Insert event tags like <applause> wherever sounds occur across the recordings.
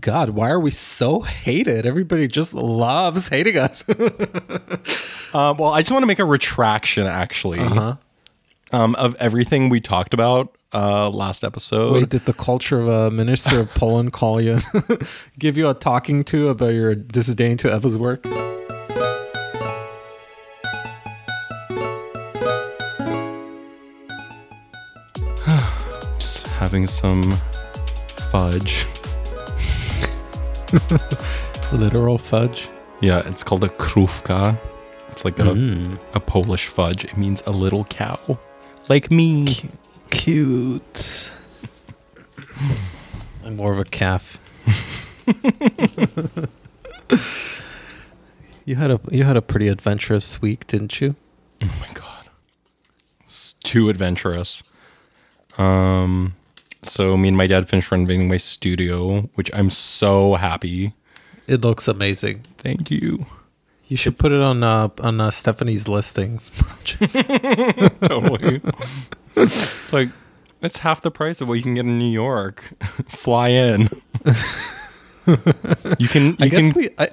God, why are we so hated? Everybody just loves hating us. <laughs> Uh, well, I just want to make a retraction, actually, Uh-huh. um, of everything we talked about uh, last episode. Wait, did the culture of a minister of Poland call you, <laughs> give you a talking to about your disdain to Eva's work? <sighs> Just having some fudge. <laughs> Literal fudge. Yeah, it's called a krówka. It's like a, a Polish fudge. It means a little cow, like me. Cute. I'm more of a calf. <laughs> you had a you had a pretty adventurous week, didn't you? Oh my god, it's too adventurous. Um, so me and my dad finished renovating my studio, which I'm so happy. It looks amazing. Thank you. You should put it on uh, on uh, Stephanie's listings. <laughs> <laughs> totally. it's like it's half the price of what you can get in New York. <laughs> Fly in. you can. You I guess can. we. I,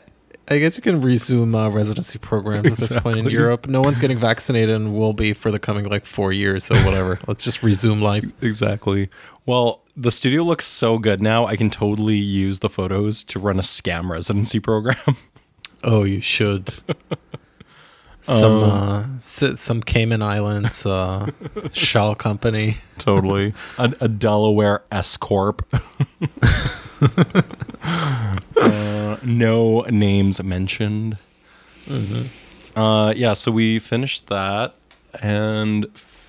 I guess you can resume uh, residency programs at this point in Europe. No one's getting vaccinated and will be for the coming like four years. So whatever. Let's just resume life. exactly. Well, the studio looks so good now. I can totally use the photos to run a scam residency <laughs> program. Oh, you should. Some uh, s- some Cayman Islands uh, <laughs> shell company. totally. A, a Delaware S corp. <laughs> uh, no names mentioned. Uh, yeah, so we finished that and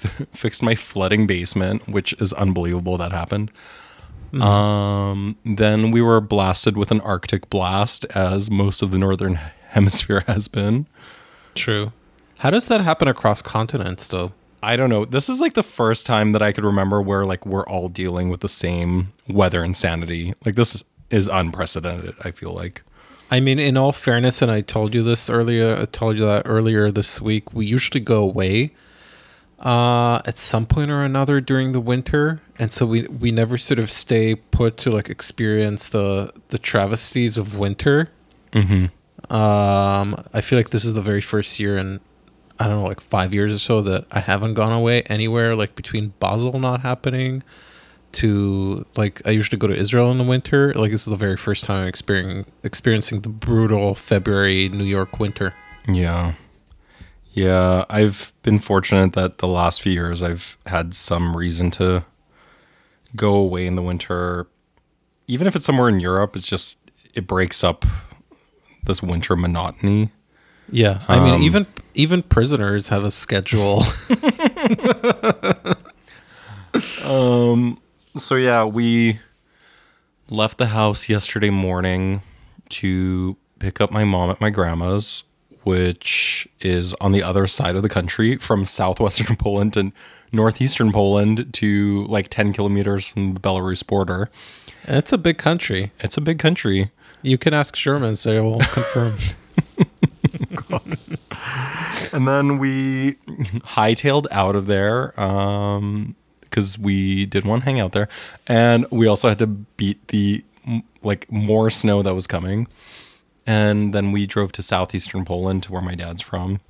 <laughs> fixed my flooding basement, which is unbelievable that happened. Um, then we were blasted with an Arctic blast, as most of the northern <laughs> hemisphere has been. True. How does that happen across continents, though? I don't know. This is like the first time that I could remember where like we're all dealing with the same weather insanity. Like this is, is unprecedented. I feel like. I mean, in all fairness, and I told you this earlier. I told you that earlier this week. We usually go away uh, at some point or another during the winter, and so we we never sort of stay put to like experience the the travesties of winter. Mm-hmm. Um, I feel like this is the very first year in I don't know, like five years or so that I haven't gone away anywhere. Like between Basel not happening to like I usually go to Israel in the winter. Like this is the very first time I'm experiencing experiencing the brutal February New York winter. Yeah. Yeah, I've been fortunate that the last few years I've had some reason to go away in the winter. Even if it's somewhere in Europe, it's just it breaks up this winter monotony. Yeah, I mean Um, even even prisoners have a schedule. <laughs> Um so yeah, we left the house yesterday morning to pick up my mom at my grandma's, which is on the other side of the country from southwestern <laughs> Poland and northeastern Poland to like 10 kilometers from the Belarus border. it's a big country. It's a big country. You can ask Germans; they will <laughs> confirm. And then we hightailed out of there um because we didn't want to hang out there and we also had to beat the like more snow that was coming and then we drove to southeastern poland to where my dad's from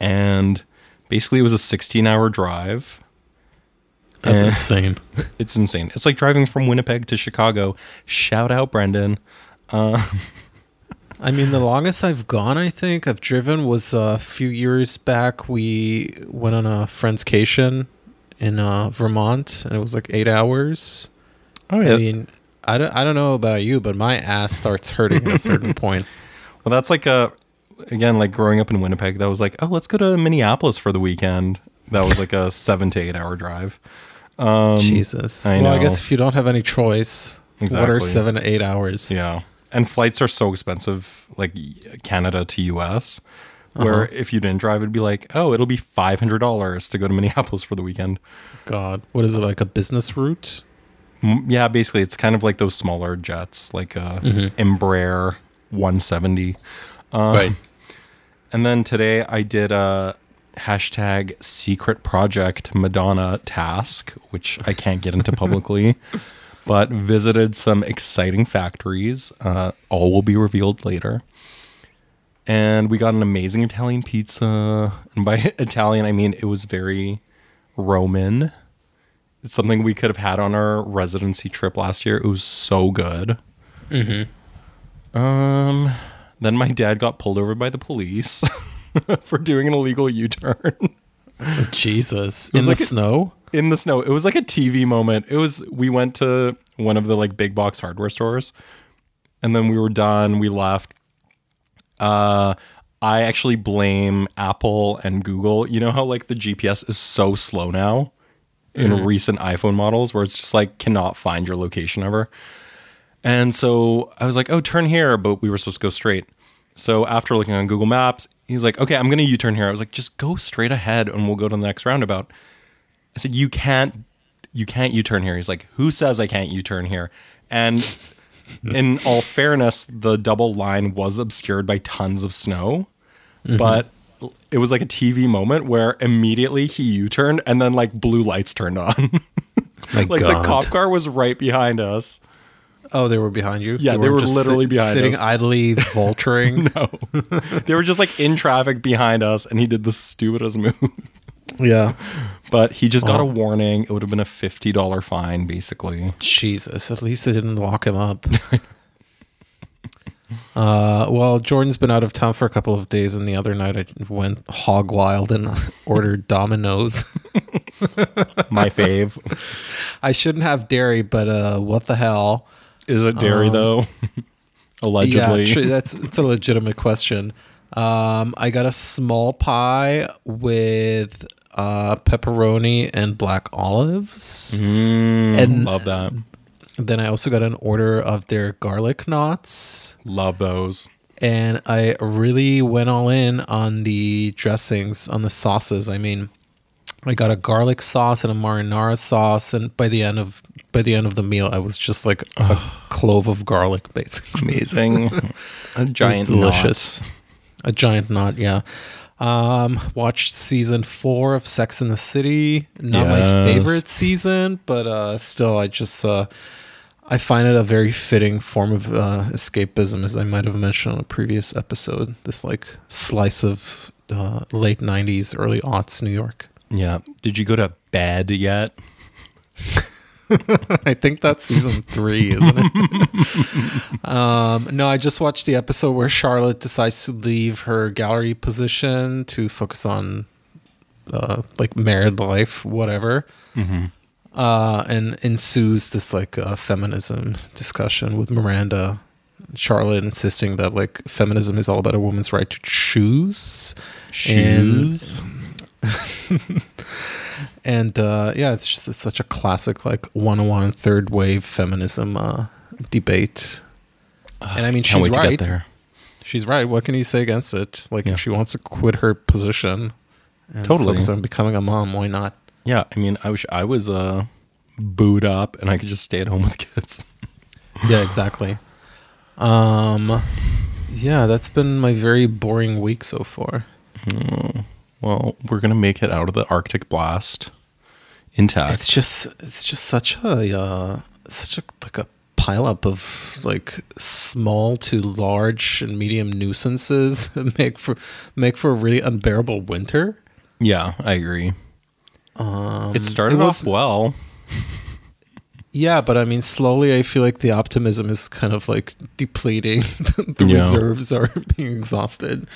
and basically it was a 16 hour drive That's Eh. insane. <laughs> it's insane it's like driving from winnipeg to chicago shout out brendan <laughs> I mean, the longest I've gone, I think I've driven was a few years back. We went on a friend's cation in uh, Vermont, and it was like eight hours. oh I mean, I don't, I don't know about you, but my ass starts hurting at a certain <laughs> point. Well, that's like a again like growing up in Winnipeg. That was like, oh, let's go to Minneapolis for the weekend. That was like a <laughs> seven to eight hour drive. Um, Jesus. I well, I guess if you don't have any choice, exactly. what are seven to eight hours? Yeah, and flights are so expensive, like Canada to US. Where Uh-huh. if you didn't drive, it'd be like, oh, it'll be five hundred dollars to go to Minneapolis for the weekend. God, what is it like a business route? Yeah, basically, it's kind of like those smaller jets, like a Embraer 170. Uh, And then today I did a hashtag secret project Madonna task, which I can't get into publicly. <laughs> but visited some exciting factories. Uh, all will be revealed later. And we got an amazing Italian pizza. And by <laughs> Italian, I mean it was very Roman. It's something we could have had on our residency trip last year. It was so good. Mm-hmm. Um, then my dad got pulled over by the police <laughs> for doing an illegal U-turn Jesus. In like the a- snow? in the snow. It was like a TV moment. It was we went to one of the like big box hardware stores and then we were done, we left. Uh I actually blame Apple and Google. You know how like the GPS is so slow now in mm-hmm. recent iPhone models where it's just like cannot find your location ever. And so I was like, "Oh, turn here," but we were supposed to go straight. So after looking on Google Maps, he's like, "Okay, I'm going to U-turn here." I was like, "Just go straight ahead and we'll go to the next roundabout." I said, "You can't, you can't U-turn here." He's like, "Who says I can't U-turn here?" And <laughs> in all fairness, the double line was obscured by tons of snow, mm-hmm. but it was like a TV moment where immediately he U-turned and then like blue lights turned on. <laughs> Like God. the cop car was right behind us. Oh, they were behind you? Yeah, they were just literally behind Sitting us. <laughs> idly, vulturing. No, they were just like in traffic behind us, and he did the stupidest move. <laughs> yeah. But he just got Oh. a warning. It would have been a fifty dollar fine, basically. Jesus. At least they didn't lock him up. Uh, well, Jordan's been out of town for a couple of days, and the other night I went hog wild and <laughs> ordered Domino's. <laughs> My fave. I shouldn't have dairy, but uh, what the hell? Is it dairy though? <laughs> Allegedly. Yeah, tr- that's it's a legitimate question. Um, I got a small pie with uh, pepperoni and black olives. Mm, And- love that. Then I also got an order of their garlic knots. Love those. and I really went all in on the dressings, on the sauces. I mean, I got a garlic sauce and a marinara sauce, and by the end of by the end of the meal, I was just like a clove of garlic, basically. Amazing. <laughs> a giant delicious. A giant knot, yeah. Um, watched season four of Sex in the City. Not my favorite season, but uh, still, I just uh, I find it a very fitting form of uh, escapism, as I might have mentioned on a previous episode. This like slice of uh, late '90s, early aughts New York. Yeah. Did you go to bed yet? <laughs> I think that's season three, isn't it? <laughs> um, no, I just watched the episode where Charlotte decides to leave her gallery position to focus on uh, like married life, whatever. Uh, and ensues this like uh, feminism discussion with Miranda. Charlotte insisting that like feminism is all about a woman's right to choose. choose, and <laughs> uh, yeah, it's just it's such a classic like one-on-one third wave feminism uh, debate. and I mean, she's right. there. She's right. What can you say against it? Like, Yeah. if she wants to quit her position and Totally. focus on becoming a mom, why not? Yeah, I mean, I wish I was uh, booed up and I could just stay at home with kids. <laughs> yeah, exactly. Um, yeah, that's been my very boring week so far. Well, we're gonna make it out of the Arctic blast intact. It's just, it's just such a, uh, such a like a pileup of like small to large and medium nuisances <laughs> that make for make for a really unbearable winter. yeah, I agree. Um, It started was- off well. Yeah, but I mean, slowly I feel like the optimism is kind of like depleting. <laughs> the Yeah. reserves are <laughs> being exhausted.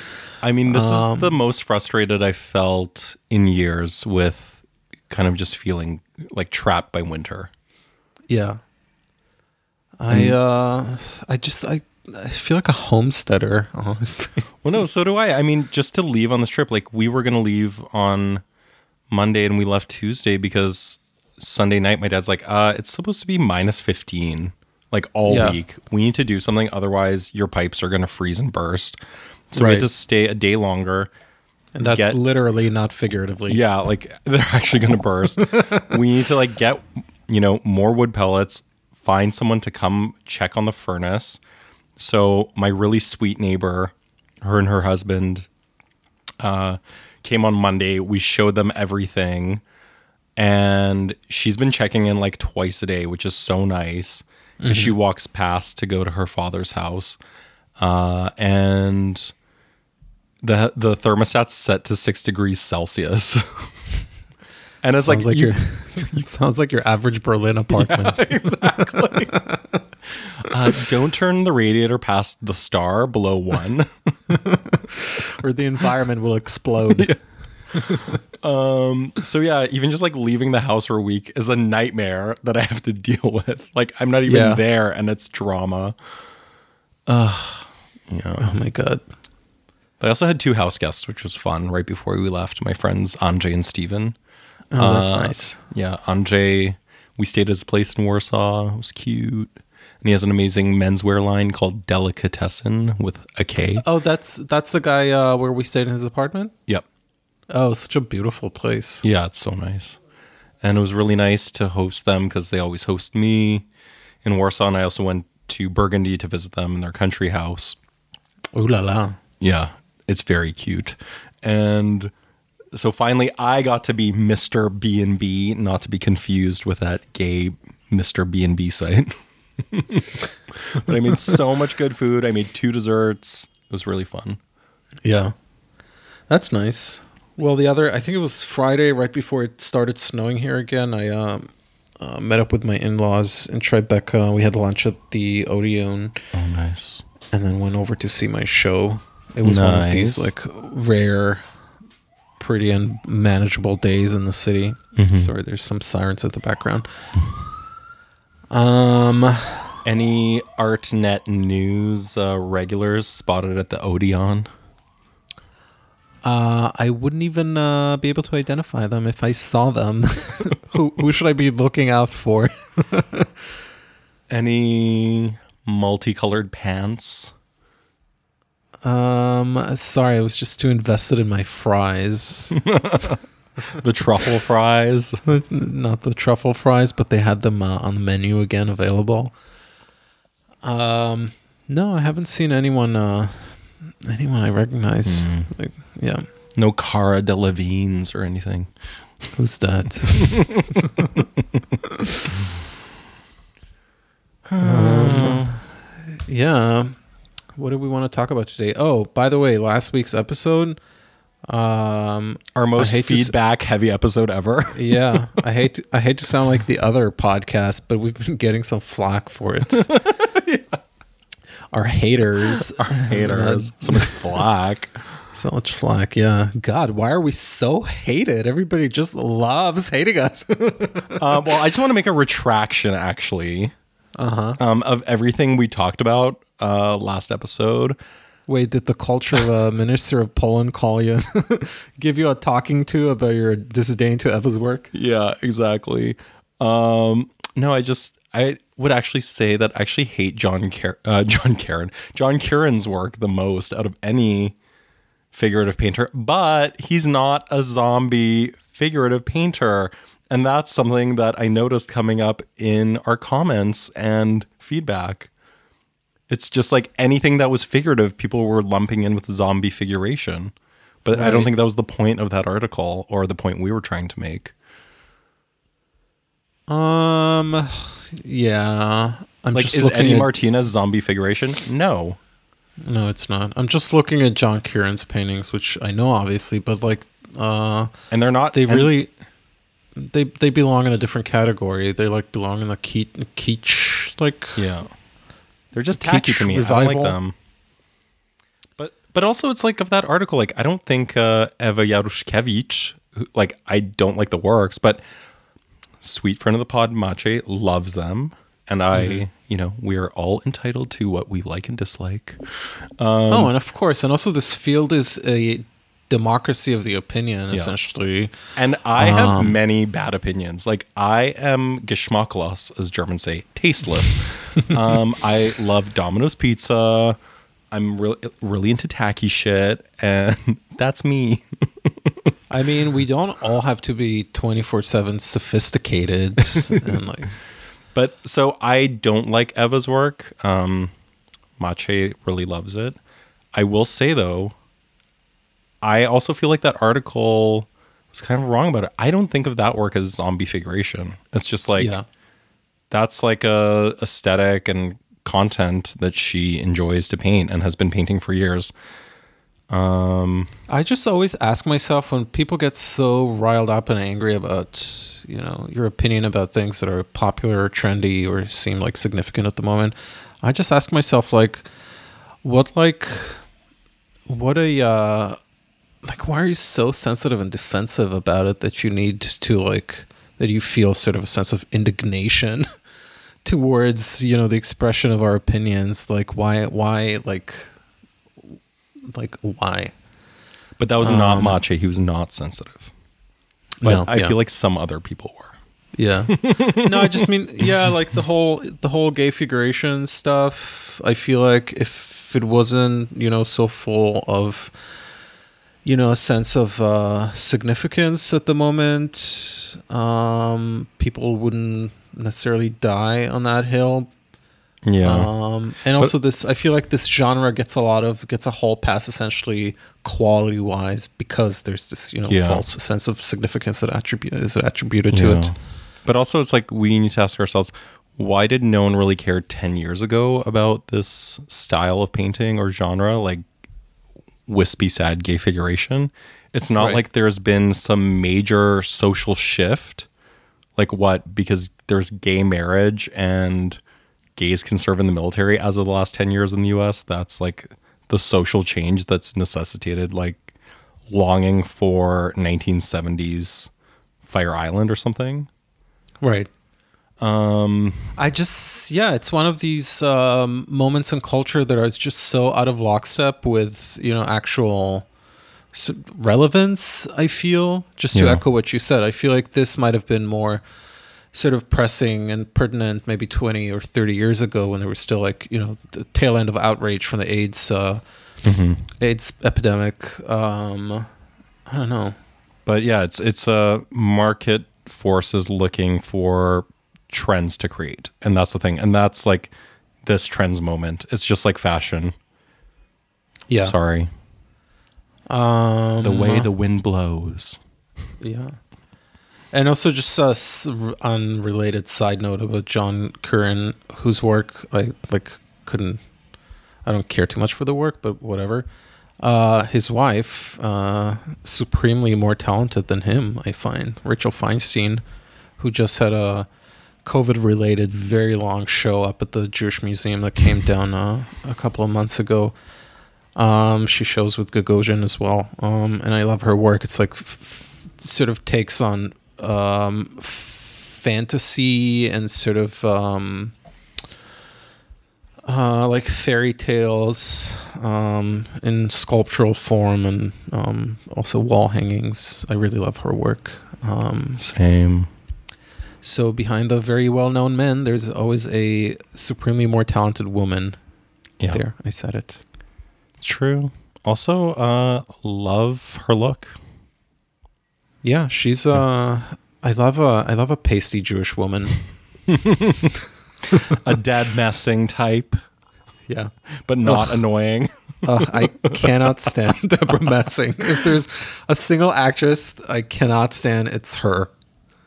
I mean, this Um, is the most frustrated I felt in years with kind of just feeling like trapped by winter. Yeah. I uh I just I I feel like a homesteader, <laughs> honestly. Well, no, so do I. I mean, just to leave on this trip, like we were going to leave on Monday and we left Tuesday because Sunday night my dad's like, uh, it's supposed to be minus 15 like all Yeah. week. We need to do something otherwise your pipes are going to freeze and burst. So we had to stay a day longer. And that's Get- literally not figuratively. Yeah, like <laughs> they're actually going to burst. <laughs> we need to like get, you know, more wood pellets, find someone to come check on the furnace. So my really sweet neighbor, her and her husband, uh, came on Monday. We showed them everything. and she's been checking in like twice a day, which is so nice because she walks past to go to her father's house, uh, and the the thermostat's set to six degrees Celsius. <laughs> And it's Sounds like, like, you, your <laughs> sounds like your average Berlin <laughs> apartment. <laughs> exactly. uh, don't turn the radiator past the star below one. or the environment will explode. so yeah, even just like leaving the house for a week is a nightmare that I have to deal with. Like I'm not even Yeah. there, and it's drama. Ugh. yeah. Oh my god. But I also had two house guests, which was fun. Right before we left, my friends Anjay and Steven. Oh, that's Uh, nice. Yeah, Anjay, we stayed at his place in Warsaw. It was cute. And he has an amazing menswear line called Delikatessen with a K. Oh, that's that's the guy uh, where we stayed in his apartment. Yep. Oh, such a beautiful place. Yeah, it's so nice. And it was really nice to host them because they always host me in Warsaw. And I also went to Burgundy to visit them in their country house. Ooh la la. Yeah, it's very cute. And so finally I got to be Mr. B&B, not to be confused with that gay Mr. B&B site. <laughs> but I made so much good food. I made two desserts. It was really fun. Yeah, that's nice. Well, the other, I think it was Friday, right before it started snowing here again. I um, uh, met up with my in-laws in Tribeca. We had lunch at the Odeon, Oh, nice. and then went over to see my show. It was one of these like rare, pretty unmanageable days in the city. Sorry, there's some sirens at the background. Um, Any ArtNet news uh, regulars spotted at the Odeon? uh, I wouldn't even uh, be able to identify them if I saw them. <laughs> who who should I be looking out for? <laughs> Any multicolored pants? Um, sorry, I was just too invested in my fries. <laughs> The truffle fries? <laughs> Not the truffle fries, but they had them uh, on the menu again, available. Um, no, I haven't seen anyone. Uh, anyone I recognize. Like, yeah, No Cara Delevingne's or anything. who's that? <laughs> um, yeah. What do we want to talk about today? Oh, by the way, last week's episode. Um, Our most to s- feedback heavy episode ever. <laughs> yeah, I hate to, I hate to sound like the other podcast, but we've been getting some flack for it. <laughs> <laughs> Our haters, our Haters. So much flack. so much flack. Yeah, God, why are we so hated? Everybody just loves hating us. Uh, well, I just want to make a retraction, actually, uh huh. um, of everything we talked about uh, last episode. Wait, did the culture <laughs> minister of Poland call you, <laughs> give you a talking to about your disdain to Eva's work? Yeah, exactly. Um, no, I just I would actually say that I actually hate John Car- uh, <laughs> John Currin John Currin's work the most out of any figurative painter, but he's not a zombie figurative painter. And that's something that I noticed coming up in our comments and feedback. It's just like anything that was figurative, people were lumping in with zombie figuration. But I don't think that was the point of that article or the point we were trying to make. Um, yeah. I'm Like, just is Eddie at- Martinez zombie figuration? No. No, it's not. I'm just looking at John Currin's paintings, which I know obviously, but like uh And they're not. they and- really they they belong in a different category. They like belong in the kitsch like Yeah. They're just tacky to me. I don't like them. But but also it's like of that article, like I don't think uh, Eva Juszkiewicz, who- like I don't like the works, but sweet friend of the pod Mache loves them. And I, Mm-hmm. you know, we are all entitled to what we like and dislike. Oh, and of course, and also this field is a democracy of the opinion Yeah. essentially. And I have Um, many bad opinions. Like I am geschmacklos, as Germans say, tasteless. <laughs> um, I love Domino's pizza. I'm really really into tacky shit, and <laughs> that's me. <laughs> I mean, we don't all have to be 24/7 sophisticated and like But so I don't like Eva's work. Um, Mache really loves it. I will say though, I also feel like that article was kind of wrong about it. I don't think of that work as zombie figuration. It's just like yeah. that's like a aesthetic and content that she enjoys to paint and has been painting for years. Um, I just always ask myself when people get so riled up and angry about, you know, your opinion about things that are popular or trendy or seem like significant at the moment. I just ask myself like what like what a uh like why are you so sensitive and defensive about it that you need to like that you feel sort of a sense of indignation <laughs> towards, you know, the expression of our opinions like why why like like why? but that was not Um, Mache. He was not sensitive. But No, I yeah. feel like some other people were. Yeah. <laughs> no, I just mean yeah, like the whole the whole gay figuration stuff. I feel like if it wasn't, you know, so full of you know, a sense of uh significance at the moment, um people wouldn't necessarily die on that hill. Yeah. Um and also this I feel like this genre gets a lot of gets a whole pass essentially quality wise because there's this, you know, Yeah. false sense of significance that attribute is attributed to it. But also, it's like we need to ask ourselves why did no one really care 10 years ago about this style of painting or genre, like wispy, sad gay figuration? It's not Right. like there's been some major social shift. Like what? Because there's gay marriage and gays can serve in the military as of the last 10 years in the US. That's like the social change that's necessitated, like longing for 1970s Fire Island or something. Right. Um, I just yeah, it's one of these um, moments in culture that is just so out of lockstep with you know actual relevance. I feel just to Yeah. echo what you said. I feel like this might have been more sort of pressing and pertinent maybe 20 or 30 years ago when there was still like you know the tail end of outrage from the AIDS uh, AIDS epidemic. Um, I don't know. But yeah, it's it's a market forces looking for trends to create, and that's the thing, and that's like this trends moment. It's just like fashion. Yeah. Sorry, Um, the way the wind blows. Yeah. And also, just a s- unrelated side note about John Currin, whose work I like couldn't. I don't care too much for the work, but whatever. Uh, his wife, uh, supremely more talented than him, I find. Rachel Feinstein, who just had a COVID-related very long show up at the Jewish Museum that came down uh, a couple of months ago. Um, she shows with Gagosian as well, um, and I love her work. It's like f- f- sort of takes on um, f- fantasy and sort of um, uh, like fairy tales um, in sculptural form and um, also wall hangings. I really love her work. Same. So behind the very well-known men, there's always a supremely more talented woman. Yeah, There, I said it. true. Also, uh, love her look. Yeah, she's uh I love a I love a pasty Jewish woman. <laughs> A dead messing type, Yeah. but not annoying. Uh, I cannot stand <laughs> Debra Messing. If there's a single actress I cannot stand, it's her.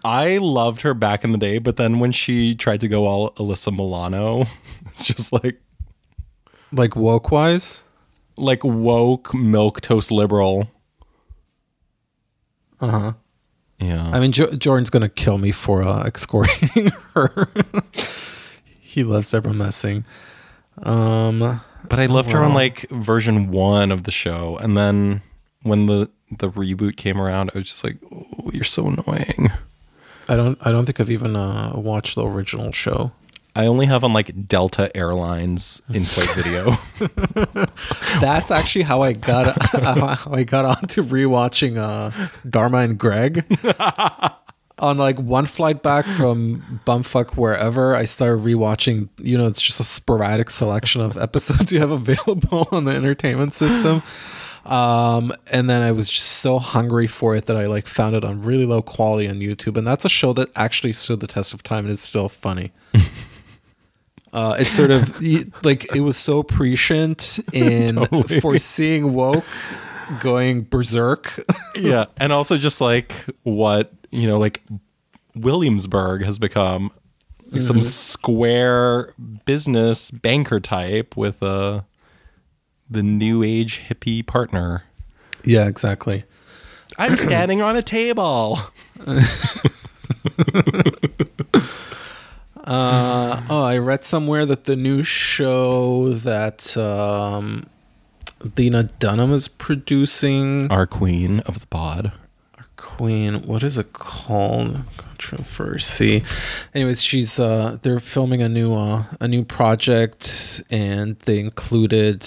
I loved her back in the day, but then when she tried to go all Alyssa Milano, <laughs> it's just like Like woke wise. like woke milquetoast liberal. Uh huh. Yeah. I mean, jo- Jordan's gonna kill me for uh, <laughs> excoriating her. he loves Debra Messing. Um, but I loved her on like version one of the show, and then when the the reboot came around, I was just like, oh, "You're so annoying." I don't. I don't think I've even uh, watched the original show. I only have on like Delta Airlines in flight video. <laughs> That's actually how I got <laughs> how I got onto rewatching uh, Dharma and Greg. <laughs> On like one flight back from bumfuck wherever, I started rewatching. You know, it's just a sporadic selection of episodes you have available on the entertainment system. Um, and then I was just so hungry for it that I like found it on really low quality on YouTube. And that's a show that actually stood the test of time and is still funny. <laughs> Uh, it's sort of like it was so prescient <laughs> in Totally. foreseeing woke going berserk. <laughs> yeah, and also just like what you know, like Williamsburg has become like some square business banker type with a the new age hippie partner. yeah, exactly. I'm standing on a table. <laughs> Uh, oh, I read somewhere that the new show that um, Lena Dunham is producing, Our queen of the pod. Our queen, what is it called? Controversy. Anyways, she's uh, they're filming a new uh, a new project, and they included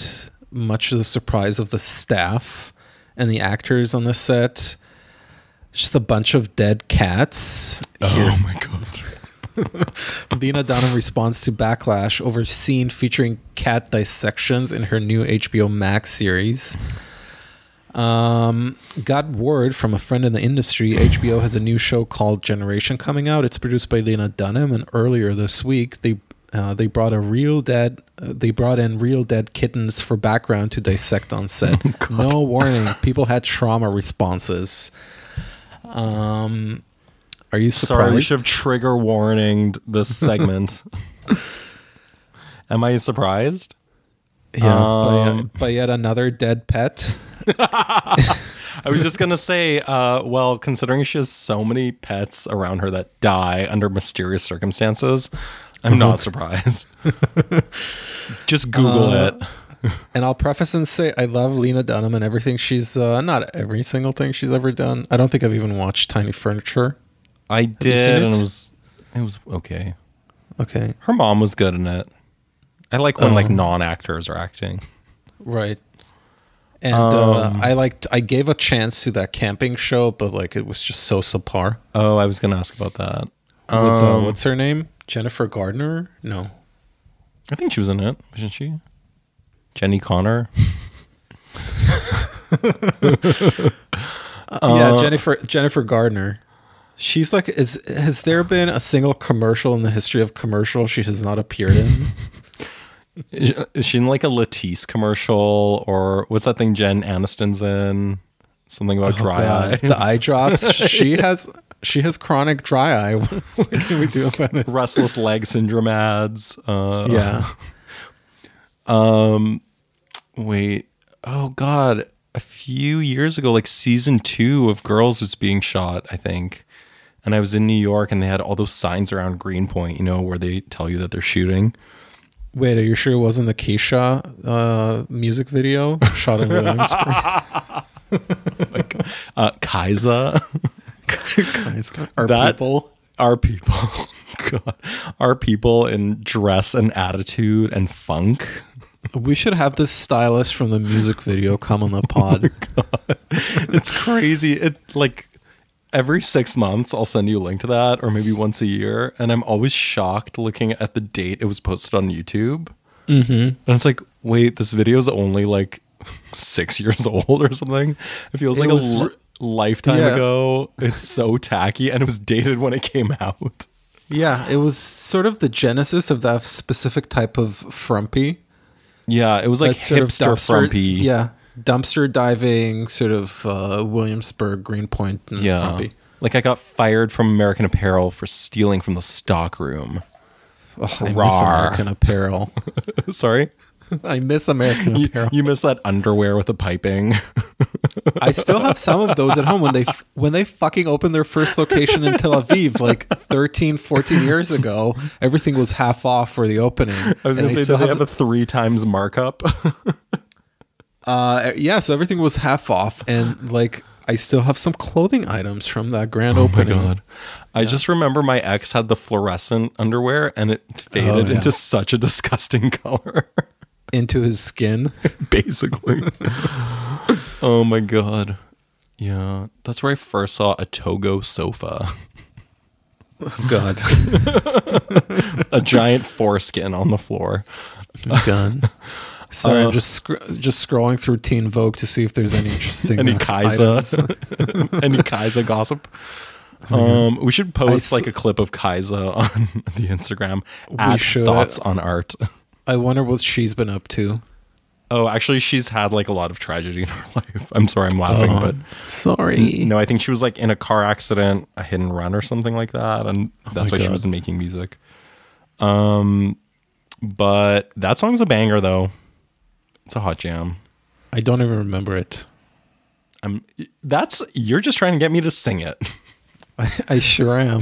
much to the surprise of the staff and the actors on the set. Just a bunch of dead cats. Oh my god. <laughs> Lena Dunham responds to backlash over scene featuring cat dissections in her new HBO Max series. Um, got word from a friend in the industry. HBO has a new show called Generation coming out. It's produced by Lena Dunham, and earlier this week they uh, they brought a real dead they brought in real dead kittens for background to dissect on set. <laughs> no warning, people had trauma responses. Um, are you surprised? Sorry, we should have trigger warninged this <laughs> segment. Am I surprised? Yeah, by, Um, by yet another dead pet. <laughs> I was just gonna say, uh, well, considering she has so many pets around her that die under mysterious circumstances, I'm not surprised. <laughs> just Google Uh, it. And I'll preface and say I love Lena Dunham and everything she's uh, not every single thing she's ever done. I don't think I've even watched Tiny Furniture. I did, seen and it? it was it was okay. Okay, Her mom was good in it. I like when like Oh. non actors are acting. right. And uh, Um, I liked. I gave a chance to that camping show, but like it was just so subpar. Oh, I was gonna ask about that. With uh, Um, what's her name? Jennifer Garner? No. I think she was in it, wasn't she? Jenny Connor. <laughs> yeah, Uh, Jennifer Jennifer Gardner. She's like, is has there been a single commercial in the history of commercials she has not appeared in? <laughs> Is she in like a Latisse commercial or what's that thing Jen Aniston's in? Something about dry Oh, God, eyes. The eye drops. <laughs> she has she has chronic dry eye. <laughs> what can we do about it? restless leg syndrome ads. Uh, Yeah. <laughs> Um, wait. Oh God. A few years ago, like season two of Girls was being shot, I think. And I was in New York and they had all those signs around Greenpoint, you know, where they tell you that they're shooting. Wait, are you sure it wasn't the Kiesza uh, music video shot in Williamsburg? <laughs> Uh Kiesza. Guys, Our That- people. Our people. <laughs> God. Our people in dress and attitude and funk. We should have this stylist from the music video come on the <laughs> pod. it's crazy. It like every six months I'll send you a link to that, or maybe once a year, and I'm always shocked looking at the date it was posted on YouTube. Mm-hmm. And it's like, wait, this video is only like <laughs> six years old or something. It feels It like a lifetime Yeah. ago. It's so tacky, and it was dated when it came out. yeah, it was sort of the genesis of that specific type of frumpy. Yeah, it was like that sort of hipster frumpy. Yeah, dumpster diving, sort of uh, Williamsburg, Greenpoint, yeah. frumpy. Like I got fired from American Apparel for stealing from the stock room. Oh, I miss American Apparel. <laughs> Sorry. <laughs> I miss American You, Apparel. you miss that underwear with the piping. <laughs> I still have some of those at home when they f- when they fucking opened their first location in Tel Aviv like 13 14 years ago everything was half off for the opening I was going to say, they have a three times markup? <laughs> uh yeah so everything was half off and like I still have some clothing items from that grand opening I just remember my ex had the fluorescent underwear and it faded Oh, yeah. into such a disgusting color, into his skin <laughs> basically. oh my God. Yeah. That's where I first saw a Togo sofa, god <laughs> a giant foreskin on the floor. god <laughs> sorry Uh, I'm just scr- just scrolling through Teen Vogue to see if there's any interesting Any uh, any Kiesza gossip. Um, we should post s- like a clip of Kiesza on the Instagram. We at should. thoughts on art. I wonder what she's been up to Oh, actually, she's had like a lot of tragedy in <laughs> her life. I'm sorry, I'm laughing, Oh, but sorry. no, I think she was like in a car accident, a hit and run, or something like that, and that's Oh why she wasn't making music. Um, but that song's a banger, though. It's a hot jam. I don't even remember it. I'm. That's you're just trying to get me to sing it. <laughs> I, <laughs> I sure am.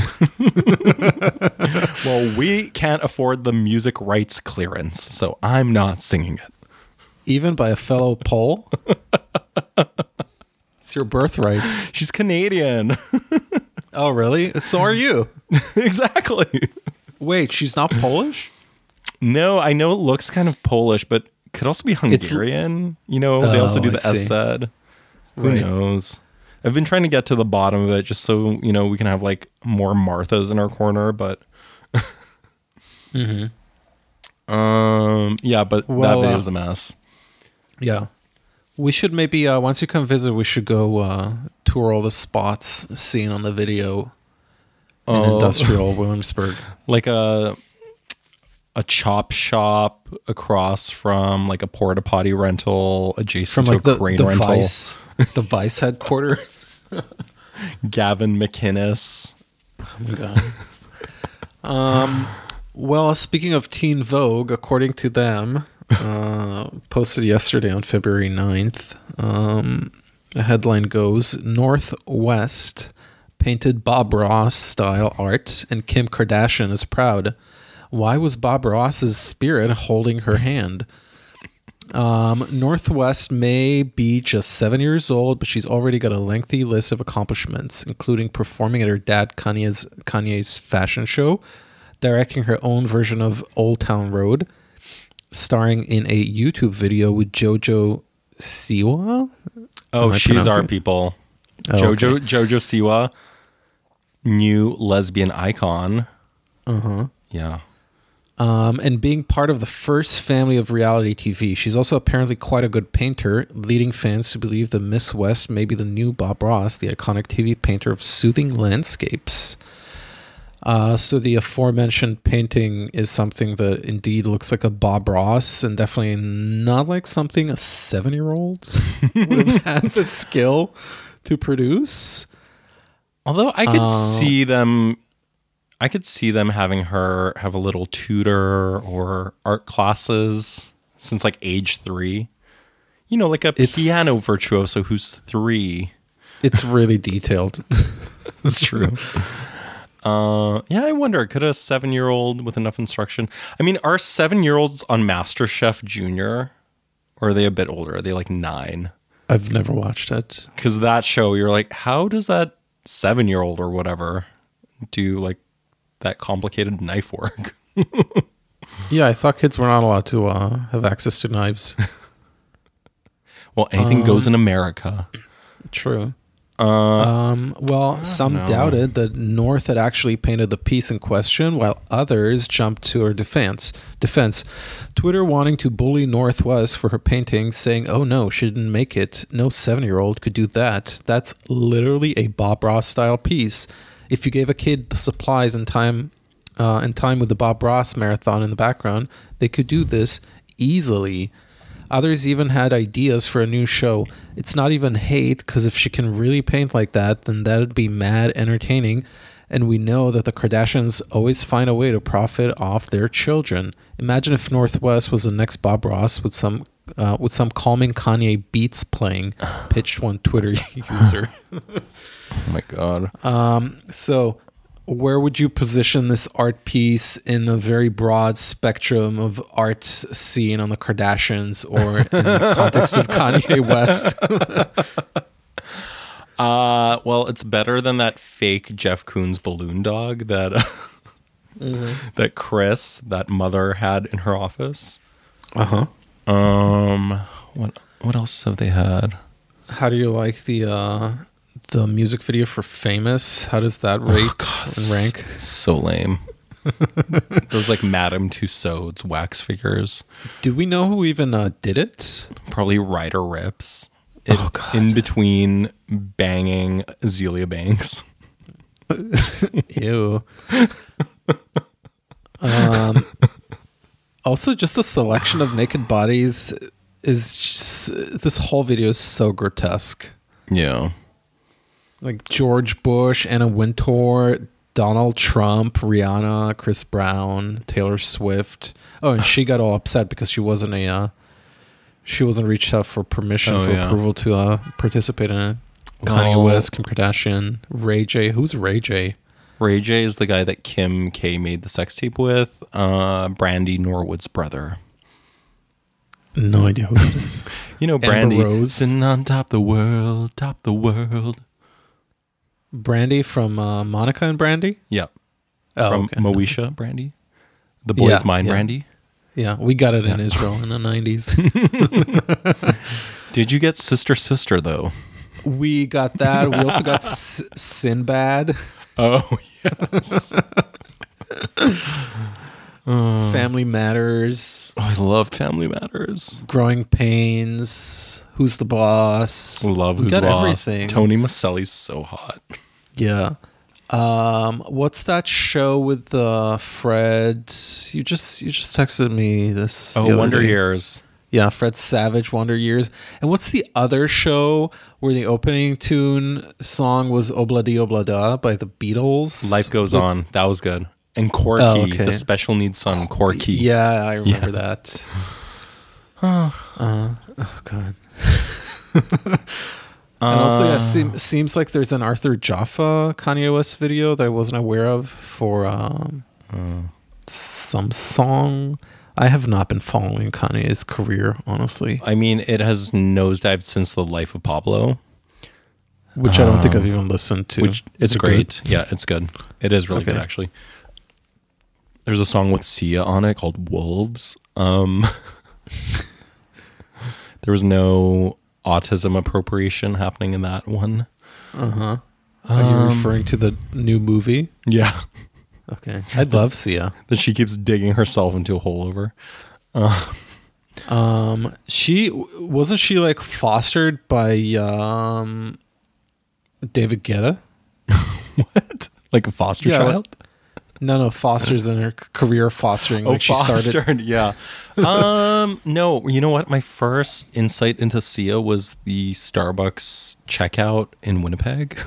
Well, we can't afford the music rights clearance, so I'm not singing it. even by a fellow Pole. <laughs> it's your birthright. She's Canadian. <laughs> Oh, really? So are you. exactly. Wait, she's not Polish? No, I know it looks kind of Polish, but could also be Hungarian. you know, they also Oh, do the. SZ. Who Right. knows? I've been trying to get to the bottom of it just so, you know, we can have like more Marthas in our corner, but <laughs> um yeah, but Mm-hmm. Well, that uh, video's a mess. Yeah. We should maybe uh, once you come visit, we should go uh, tour all the spots seen on the video in Oh. industrial <laughs> Williamsburg. Like a a chop shop across from like a porta potty rental adjacent From like to a the, crane the rental. Vice, the Vice headquarters. <laughs> Gavin McInnes. Um, well, speaking of Teen Vogue, according to them, uh, posted yesterday on February 9th, um, the headline goes North West painted Bob Ross style art, and Kim Kardashian is proud. Why was Bob Ross's spirit holding her hand? Um, North West may be just seven years old, but she's already got a lengthy list of accomplishments, including performing at her dad Kanye's Kanye's fashion show, directing her own version of Old Town Road, starring in a YouTube video with JoJo Siwa. Oh, she's our it? people. Oh, Jojo okay. Jojo Siwa, new lesbian icon. Uh huh. Yeah. Um, and being part of the first family of reality TV. She's also apparently quite a good painter, leading fans to believe that Miss West may be the new Bob Ross, the iconic TV painter of soothing landscapes. Uh, so the aforementioned painting is something that indeed looks like a Bob Ross, and definitely not like something a seven-year-old <laughs> would have had the skill to produce. Although I could Uh, see them I could see them having her have a little tutor or art classes since like age 3. You know, like a It's- piano virtuoso who's 3. It's really detailed. <laughs> That's true. Uh, yeah, I wonder, could a seven year old with enough instruction? I mean, are seven year olds on MasterChef Junior? Or are they a bit older? Are they like nine? I've never watched it. Because that show, you're like, how does that seven year old or whatever do like that complicated knife work? <laughs> Yeah, I thought kids were not allowed to uh, have access to knives. <laughs> Well, anything goes in America. True. Uh, Um, well, some know. doubted that North had actually painted the piece in question, while others jumped to her defense. Defense. Twitter wanting to bully North West for her painting, saying, "Oh no, she didn't make it. No seven-year-old could do that. That's literally a Bob Ross style piece. If you gave a kid the supplies and time, uh, and time with the Bob Ross marathon in the background, they could do this easily." Others even had ideas for a new show. It's not even hate, because if she can really paint like that, then that'd be mad entertaining. And we know that the Kardashians always find a way to profit off their children. Imagine if North West was the next Bob Ross with some uh, with some calming Kanye beats playing, <sighs> pitched one Twitter <laughs> user. <laughs> oh my God. Um, so, where would you position this art piece in the very broad spectrum of art scene on the Kardashians or in the <laughs> context of Kanye West? Uh, well, it's better than that fake Jeff Koons balloon dog that that Kris, that mother, had in her office. Uh huh. Um, what what else have they had? How do you like the uh, the music video for "Famous"? How does that rate and rank? So lame. <laughs> Those like Madame Tussauds wax figures, Do we know who even uh, did it? probably Ryder Ripps. It- Oh, God. In between banging Azealia Banks. <laughs> Ew. <laughs> um, also, just the selection of <sighs> naked bodies is just, this whole video is so grotesque. Yeah. Like George Bush, Anna Wintour, Donald Trump, Rihanna, Chris Brown, Taylor Swift. Oh, and she got all upset because she wasn't a uh, she wasn't reached out for permission Oh, for yeah. approval to uh, participate in it. Kanye West, Kim Kardashian, Ray J. Who's Ray J? Ray J is the guy that Kim K made the sex tape with. Uh, Brandy Norwood's brother. No idea who it is. <laughs> You know, Amber Brandy Rose. sitting on top the world, top the world. Brandy from uh, Monica and Brandy. Yeah, Oh, from okay. Moesha <laughs> Brandy, the boy's Yeah, mind yeah. Brandy. Yeah, we got it in Yeah. Israel in the nineties. <laughs> Did you get Sister Sister though? we got that. We also got S- Sinbad, Oh <laughs> yes. Uh. <laughs> Family Matters, Oh, I love Family Matters. Growing Pains, Who's the Boss. Love we who's got Boss. everything. Tony Micelli's so hot. Yeah. Um, what's that show with uh, Fred? You just you just texted me this. the Oh, other Wonder day. Years. Yeah, Fred Savage, Wonder Years. And what's the other show where the opening tune song was Obladi Oblada by the Beatles? Life goes With- on. That was good. And Corky, Oh, okay. the special needs son, Corky. Yeah, I remember Yeah. that. <sighs> uh, oh god. <laughs> and also, yeah, Uh, seem, seems like there's an Arthur Jafa Kanye West video that I wasn't aware of for um, uh, some song. I have not been following Kanye's career, honestly, I mean, it has nosedived since the life of Pablo, which I don't think Um, I've even listened to. which Is it's it great. Yeah, it's good. It is really good actually. There's a song with Sia on it called Wolves. Um <laughs> There was no autism appropriation happening in that one. Uh huh. Are you Um, referring to the new movie? Yeah. Okay, <laughs> I'd love Sia. That she keeps digging herself into a hole over. Um, she wasn't she like fostered by um David Guetta? <laughs> What? Like a foster Yeah, child? No, no, fosters in her career fostering. Oh, like she started. fostered, yeah. <laughs> um, no, you know what? My first insight into Sia was the Starbucks checkout in Winnipeg.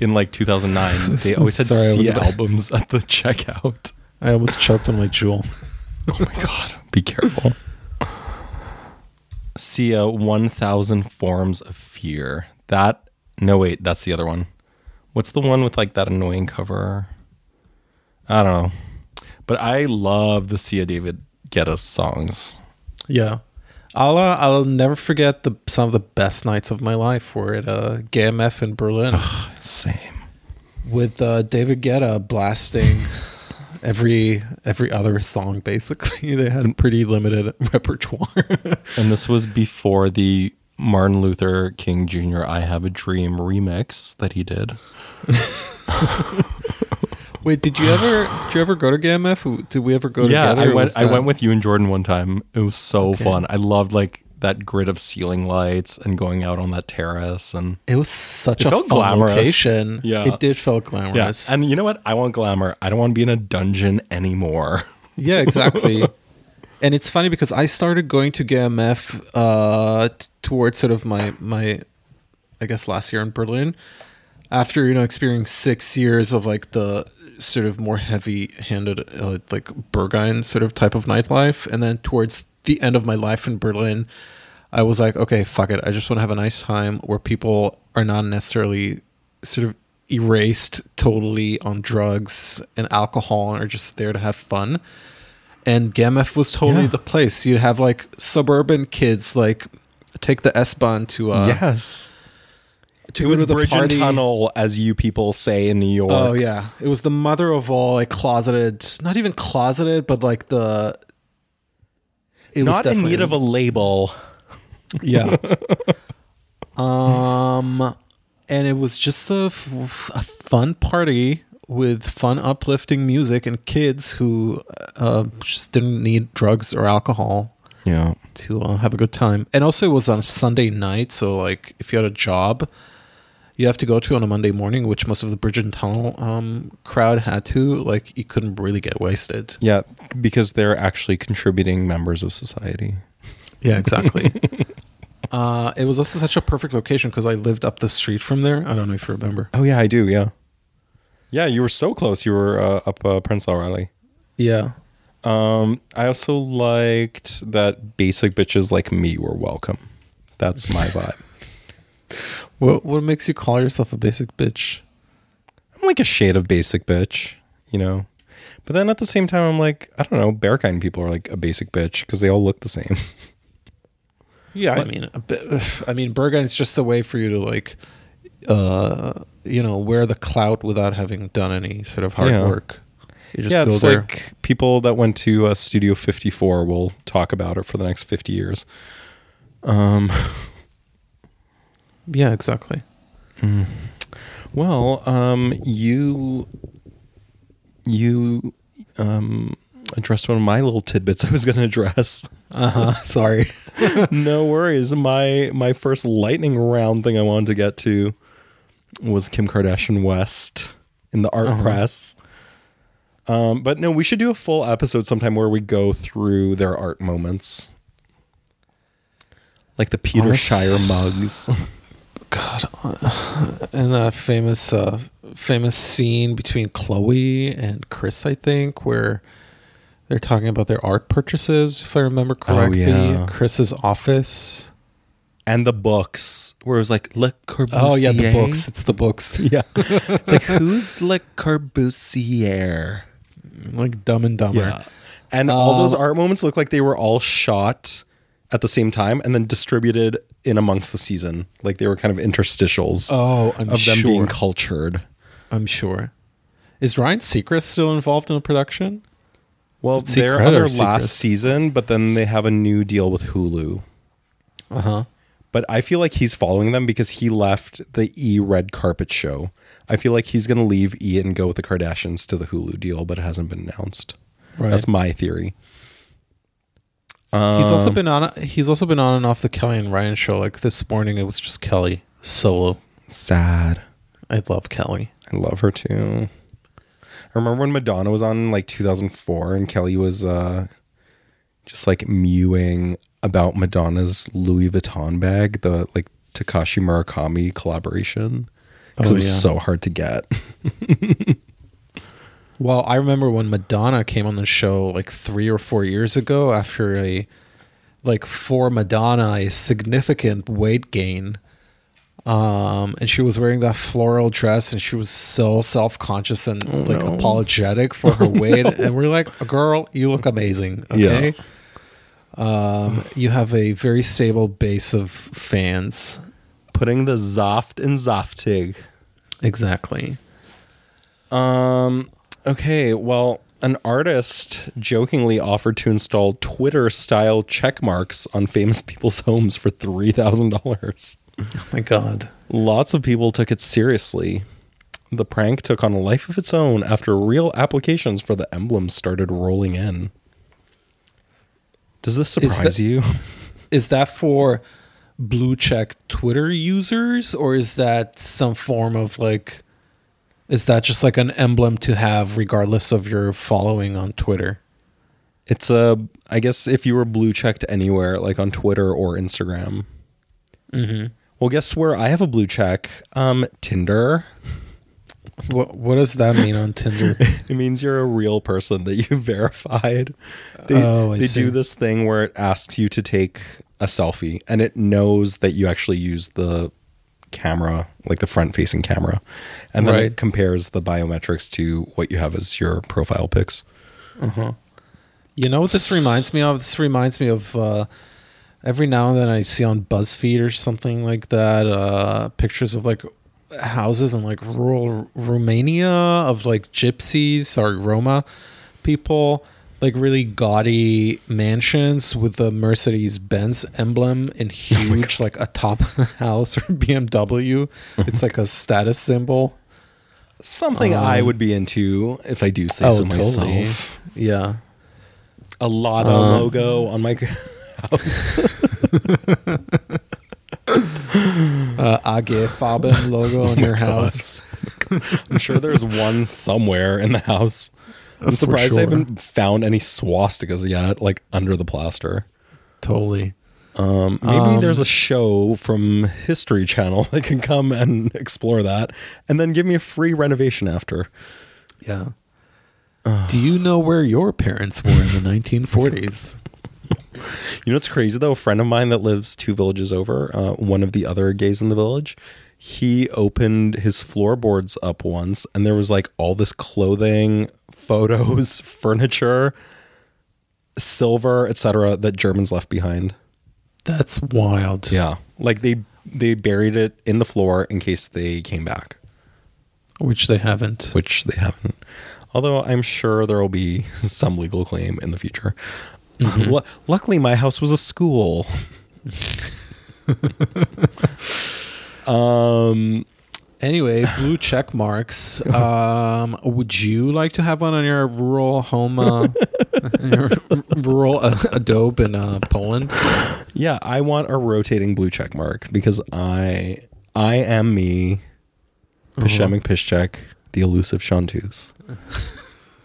In like 2009, <laughs> they always had Sorry, I was about- albums at the <laughs> checkout. I almost choked on my jewel. <laughs> Oh my god, be careful. Sia uh, 1000 Forms of Fear. That, no, wait, that's the other one. What's the one with like that annoying cover? I don't know. But I love the Sia David Guetta songs. Yeah, I'll uh, I'll never forget the some of the best nights of my life were at uh, GMF in Berlin Same. with uh, David Guetta blasting every every other song. Basically, <laughs> they had a pretty limited repertoire. <laughs> And this was before the Martin Luther King Jr. I Have a Dream remix that he did. <laughs> Wait, did you ever <sighs> did you ever go to GMF? Did we ever go yeah, together? I went I went with you and Jordan one time. It was so Okay. fun. I loved like that grid of ceiling lights and going out on that terrace and It was such It a fun glamorous. location. Yeah. it did feel glamorous. yeah. And you know what? I want glamour. I don't want to be in a dungeon anymore. <laughs> Yeah, exactly. <laughs> and it's funny because I started going to GMF uh, t- towards sort of my my, I guess last year in Berlin, after you know experiencing six years of like the sort of more heavy-handed uh, like Berghain sort of type of nightlife, and then towards the end of my life in Berlin, I was like, okay, fuck it, I just want to have a nice time where people are not necessarily sort of erased totally on drugs and alcohol and are just there to have fun. And GAMF was totally Yeah. the place. You'd have like suburban kids like take the S Bahn to uh yes. To It was the bridge party. and tunnel, as you people say in New York. Oh yeah. It was the mother of all like closeted not even closeted, but like the it was Not in need of a label. <laughs> Yeah. um, and it was just a, f- a fun party with fun, uplifting music and kids who uh, just didn't need drugs or alcohol Yeah. to uh, have a good time. And also, it was on a Sunday night, so like if you had a job, you have to go to on a Monday morning, which most of the Bridge and Tunnel um, crowd had to, like you couldn't really get wasted. Yeah, because they're actually contributing members of society. Yeah, exactly. <laughs> uh, it was also such a perfect location because I lived up the street from there. I don't know if you remember. Oh yeah, I do. Yeah, yeah. You were so close. You were uh, up uh, Prince. Yeah. Um, I also liked that basic bitches like me were welcome. That's my <laughs> vibe. What what makes you call yourself a basic bitch? I'm like a shade of basic bitch, you know. But then at the same time, I'm like, I don't know, Berghain people are like a basic bitch because they all look the same. <laughs> Yeah, I mean, a bit, I mean, Berghain's just a way for you to like, uh, you know, wear the clout without having done any sort of hard Yeah. work. You just yeah, go it's there. like people that went to uh, Studio 54 will talk about it for the next 50 years. Um, <laughs> yeah, exactly. well, um, you you um addressed one of my little tidbits I was going to address. Uh huh. <laughs> Sorry. <laughs> no worries. My my first lightning round thing I wanted to get to was Kim Kardashian West in the art Uh-huh. press. Um, but no, we should do a full episode sometime where we go through their art moments, like the Peter Honest- Shire mugs. <laughs> God, uh, and a famous, uh, famous scene between Khloé and Kris, I think, where they're talking about their art purchases. If I remember correctly, yeah. Kris's office. and the books where it was like Le Corbusier. Oh yeah, the books. It's the books. <laughs> Yeah, it's like who's Le Corbusier? like Dumb and Dumber. Yeah, and all those Um, art moments look like they were all shot at the same time and then distributed in amongst the season. Like they were kind of interstitials Oh, I'm of them sure. being cultured. I'm sure. Is Ryan Seacrest still involved in the production? Well, they're on their last Seacrest? season, but then they have a new deal with Hulu. Uh huh. But I feel like he's following them because he left the E red carpet show. I feel like he's going to leave E and go with the Kardashians to the Hulu deal, but it hasn't been announced. Right. That's my theory. He's also Um, been on. He's also been on and off the Kelly and Ryan show. Like this morning, it was just Kelly solo. sad. I love Kelly. I love her too. I remember when Madonna was on like 2004 and Kelly was uh just like mewing about Madonna's Louis Vuitton bag, the like Takashi Murakami collaboration. 'Cause Oh, it was yeah. so hard to get. <laughs> Well, I remember when Madonna came on the show like three or four years ago after a like for Madonna a significant weight gain. Um, and she was wearing that floral dress and she was so self conscious and Oh, like no. apologetic for her <laughs> weight. and we're like, girl, you look amazing. Okay. Um, you have a very stable base of fans. Putting the Zoft in Zoftig. Exactly. Um. Okay. Well, an artist jokingly offered to install Twitter-style check marks on famous <laughs> people's homes for three thousand dollars. Oh my God. Lots of people took it seriously. The prank took on a life of its own after real applications for the emblems started rolling in. Does this Is surprise that- you? <laughs> Is that for blue check Twitter users or is that some form of like is that just like an emblem to have regardless of your following on Twitter? It's a, I guess, if you were blue checked anywhere, like on Twitter or Instagram. Mm-hmm. Well, guess where I have a blue check? Um, Tinder. <laughs> What what does that mean on Tinder? <laughs> It means you're a real person that you <laughs> verified. They, Oh, I they see. do this thing where it asks you to take a selfie and it knows that you actually use the camera, like the front facing camera. And then Right. it compares the biometrics to what you have as your profile pics. Uh-huh. You know what this reminds me of? This reminds me of uh, every now and then I see on BuzzFeed or something like that uh, pictures of like houses in like rural Romania of like gypsies sorry, Roma people, like really gaudy mansions with the Mercedes Benz emblem in <laughs> huge, like atop the <laughs> house or BMW. it's like a status symbol. Something I Um, would be into if I do say so myself. Yeah. A Lada Um, logo on my <laughs> house. uh, IG Farben logo on your house. I'm sure there's one somewhere in the house. I'm surprised I sure. haven't found any swastikas yet, like under the plaster. Totally. Um, maybe Um, there's a show from History Channel <laughs> that can come and explore that, and then give me a free renovation after. Yeah. Do you know where your parents were in the 1940s? <laughs> You know what's crazy though? A friend of mine that lives two villages over, uh, one of the other gays in the village, he opened his floorboards up once, and there was like all this clothing, photos, <laughs> furniture, silver, etc., that Germans left behind. That's wild. Yeah, like they they buried it in the floor in case they came back, Which they haven't. which they haven't. Although I'm sure there will be <laughs> some legal claim in the future. Lu- luckily, my house was a school. <laughs> um, Anyway, blue check marks. <laughs> Um, would you like to have one on your rural home, uh, <laughs> your rural uh, adobe in uh, Poland? yeah, I want a rotating blue check mark because I I am me, Przemek Pyszczek, the elusive Chanteuse.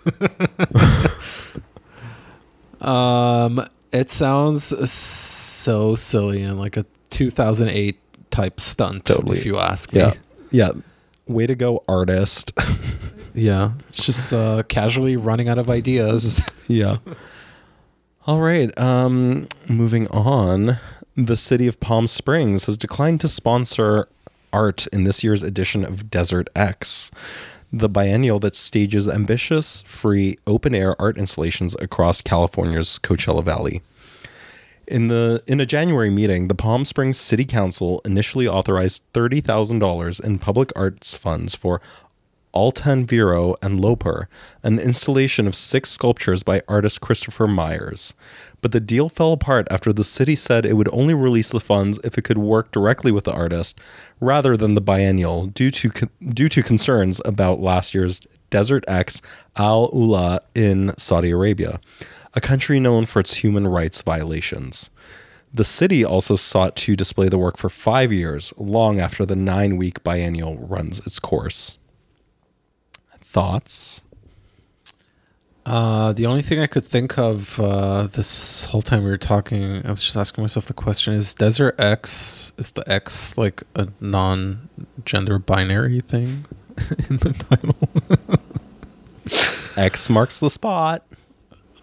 <laughs> Um, it sounds so silly and like a 2008 type stunt. Totally. if you ask me. yeah. Way to go, artist. <laughs> Yeah, just uh, casually running out of ideas. <laughs> yeah. All right. Um, moving on. The city of Palm Springs has declined to sponsor art in this year's edition of Desert X, the biennial that stages ambitious, free, open air art installations across California's Coachella Valley. In the in a January meeting, the Palm Springs City Council initially authorized thirty thousand dollars in public arts funds for Altan Viro and Loper, an installation of six sculptures by artist Christopher Myers. But the deal fell apart after the city said it would only release the funds if it could work directly with the artist rather than the biennial due to due to concerns about last year's Desert X Al Ula in Saudi Arabia, a country known for its human rights violations. The city also sought to display the work for 5 years, long after the 9-week biennial runs its course. Thoughts? Uh, the only thing I could think of uh, this whole time we were talking, I was just asking myself the question: Is Desert X is the X like a non-gender binary thing <laughs> in the title? X marks the spot.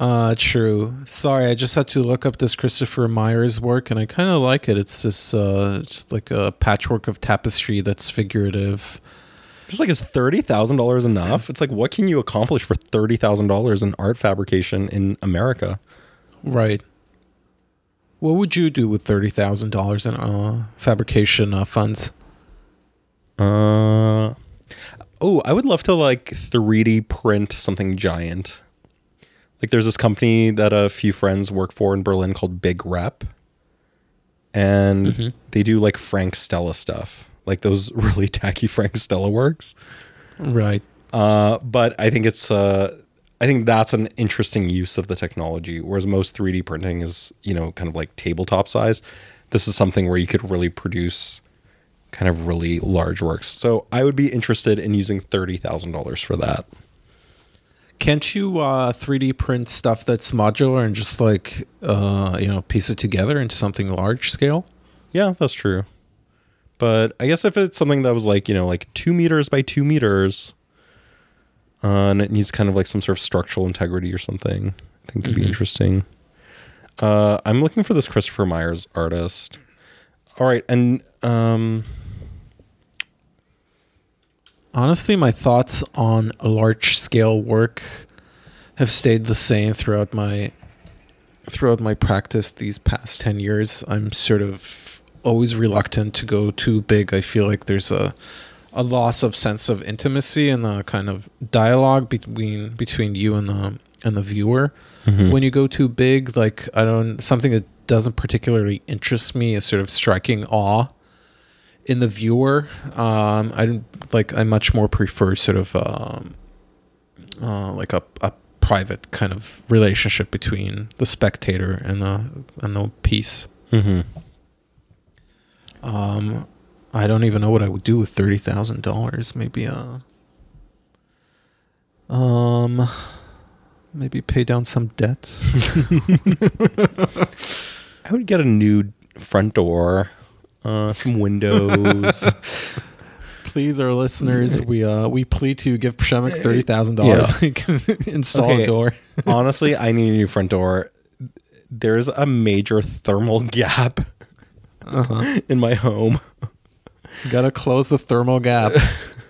Uh, true. Sorry, I just had to look up this Christopher Myers work, and I kind of like it. It's this uh, just like a patchwork of tapestry that's figurative. Just like is thirty thousand dollars enough? It's like what can you accomplish for thirty thousand dollars in art fabrication in America? Right. What would you do with thirty thousand dollars in uh, fabrication uh, funds? Uh oh, I would love to like three D print something giant. Like there's this company that a few friends work for in Berlin called BigRep, and Mhm. they do like Frank Stella stuff, like those <laughs> really tacky Frank Stella works. Right. Uh, but I think it's uh, I think that's an interesting use of the technology. Whereas most 3D printing is you know kind of like tabletop size. This is something where you could really produce kind of really large works. So I would be interested in using thirty thousand dollars for that. Can't you uh, 3D print stuff that's modular and just like uh, you know piece it together into something large scale? Yeah, that's true. But I guess if it's something that was like you know like two meters by two meters, uh, and it needs kind of like some sort of structural integrity or something, I think could be Mhm. interesting. Uh, I'm looking for this Christopher Myers artist. All right, and um, Honestly, my thoughts on large scale work have stayed the same throughout my throughout my practice these past 10 years. I'm sort of always reluctant to go too big. I feel like there's a a loss of sense of intimacy and the kind of dialogue between between you and the and the viewer. Mm-hmm. When you go too big, like I don't something that doesn't particularly interest me is sort of striking awe in the viewer. Um, I don't like. I much more prefer sort of um, uh, like a, a private kind of relationship between the spectator and the and the piece. mhm. Um, I don't even know what I would do with thirty thousand dollars. Maybe uh, um, maybe pay down some debts. <laughs> I would get a new front door, uh, some windows. <laughs> Please, our listeners, we uh we plead to give Przemek thirty thousand dollars. Yeah. We <laughs> install Okay. a door. <laughs> Honestly, I need a new front door. There's a major thermal gap Uh-huh. in my home. Gotta close the thermal gap.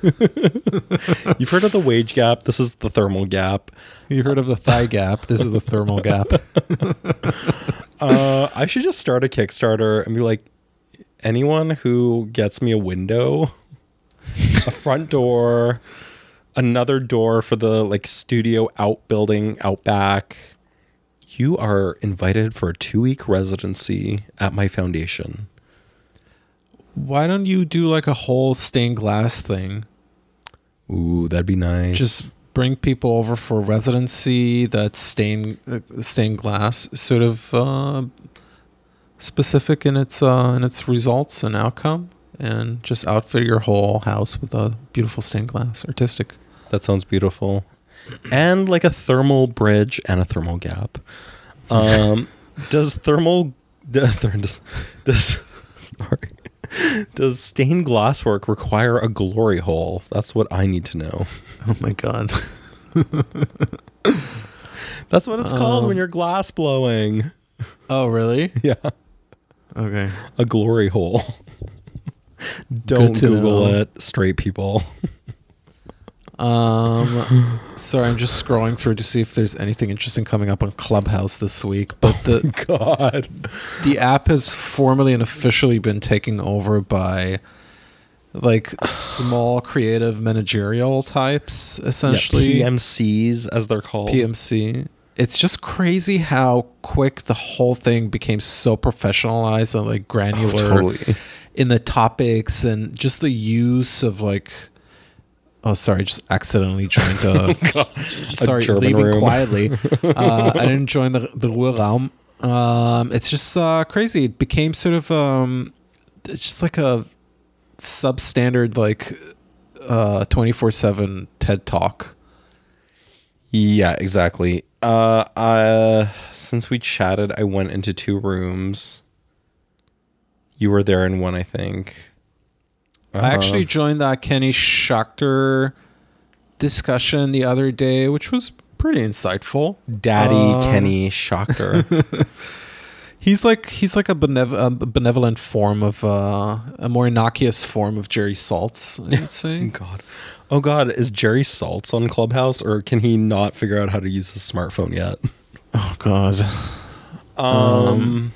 You've heard of the wage gap? This is the thermal gap. You heard of the thigh gap? This is the thermal gap. Uh, I should just start a Kickstarter and be like, anyone who gets me a window, <laughs> a front door, another door for the like studio outbuilding out back, you are invited for a two week residency at my foundation. Why don't you do like a whole stained glass thing? Ooh, that'd be nice. Just bring people over for residency that's stained uh, stained glass, sort of uh, specific in its uh, in its results and outcome, and just outfit your whole house with a beautiful stained glass, artistic. That sounds beautiful. And like a thermal bridge and a thermal gap. Um, <laughs> does thermal <laughs> does, does sorry does stained glass work require a glory hole? That's what I need to know. Oh my god. <laughs> That's what it's called when Um, you're glass blowing. oh really? Yeah, Okay. a glory hole. <laughs> Don't to Google know. it, straight people. Um, <laughs> sorry, I'm just scrolling through to see if there's anything interesting coming up on Clubhouse this week. But the God, the app has formally and officially been taken over by like small creative managerial types, essentially yeah, PMCs as they're called. PMC. It's just crazy how quick the whole thing became so professionalized and like granular <laughs> totally. in the topics and just the use of like oh sorry just accidentally joined <laughs> a sorry German leaving room. quietly <laughs> uh, i didn't join the the Ruheraum. um it's just uh crazy it became sort of um it's just like a substandard like uh 24/7 TED talk Yeah, exactly. Uh, uh, since we chatted, I went into two rooms. You were there in one, I think. I actually Uh, joined that Kenny Schachter discussion the other day which was pretty insightful Daddy uh, Kenny Schachter. <laughs> He's like he's like a, benev- a benevolent form of uh, a more innocuous form of Jerry Saltz, I would say. <laughs> God, oh God, is Jerry Saltz on Clubhouse, or can he not figure out how to use his smartphone yet? oh God. Um,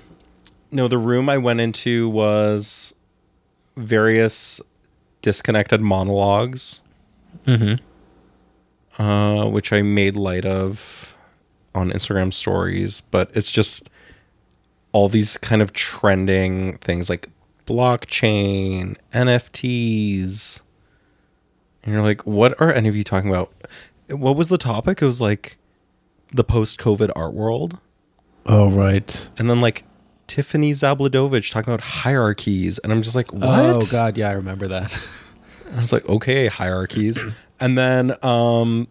no, the room I went into was various disconnected monologues, Mm-hmm. uh, which I made light of on Instagram stories, but it's just all these kind of trending things like blockchain, NFTs. And you're like, what are any of you talking about? What was the topic? It was like the post COVID art world. Oh right. And then like Tiffany Zabludowicz talking about hierarchies. And I'm just like, what? Oh God, yeah, I remember that. <laughs> I was like, okay, hierarchies. and then um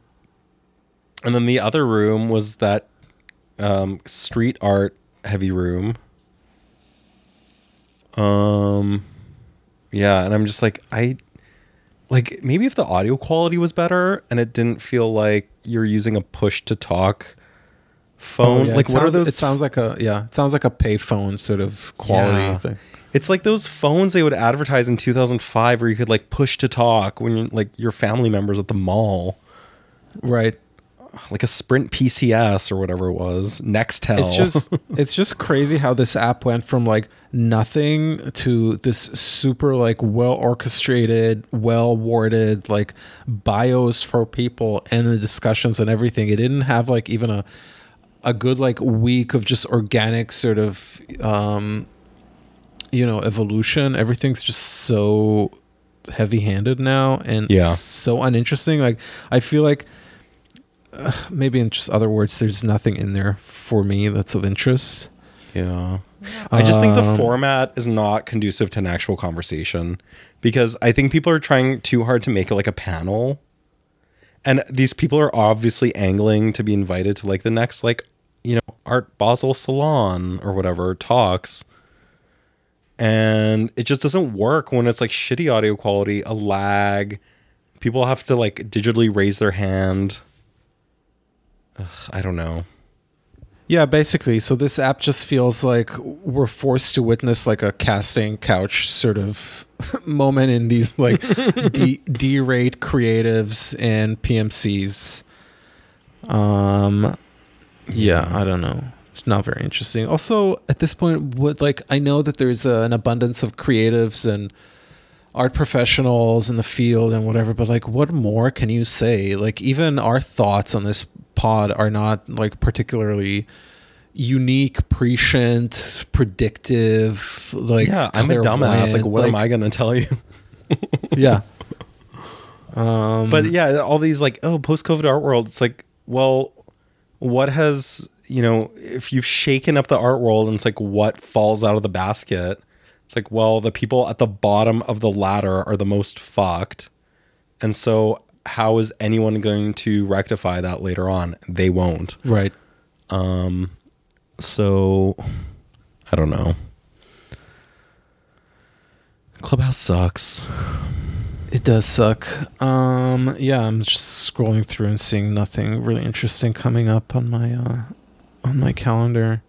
and then the other room was that um street art heavy room. Um yeah, and I'm just like I like maybe if the audio quality was better and it didn't feel like you're using a push to talk phone Oh, yeah, like it what are those It sounds like a yeah. It sounds like a payphone sort of quality Yeah. thing. It's like those phones they would advertise in 2005 where you could like push to talk when you're like your family members at the mall, Right. Like a Sprint PCS or whatever it was, Nextel. It's just <laughs> it's just crazy how this app went from like nothing to this super like well orchestrated, well worded like bios for people and the discussions and everything. It didn't have like even a a good like week of just organic sort of um you know evolution. Everything's just so heavy handed now and Yeah. so uninteresting. Like I feel like uh, <sighs> maybe in just other words, there's nothing in there for me that's of interest. yeah. I just think the Um, format is not conducive to an actual conversation because I think people are trying too hard to make it like a panel. And these people are obviously angling to be invited to like the next like, you know, Art Basel salon or whatever talks. And it just doesn't work when it's like shitty audio quality, a lag. People have to like digitally raise their hand. Ugh, I don't know. Yeah, basically. So this app just feels like we're forced to witness like a casting couch sort of <laughs> moment in these like <laughs> D D rate creatives and PMCs. Um, yeah, I don't know. It's not very interesting. Also, at this point, what like I know that there's uh, an abundance of creatives and art professionals in the field and whatever, but like, what more can you say? Like, even our thoughts on this pod are not like particularly unique, prescient, predictive. Like, yeah, I'm a dumbass. Like, what am I gonna tell you? <laughs> Yeah. Um, but yeah, all these like, oh, post COVID art world. It's like, well, what has you know, if you've shaken up the art world, and it's like, what falls out of the basket? It's like, well, the people at the bottom of the ladder are the most fucked, and so how is anyone going to rectify that later on? They won't. right. Um So, I don't know. Clubhouse sucks. It does suck. Um, yeah, I'm just scrolling through and seeing nothing really interesting coming up on my uh, on my calendar.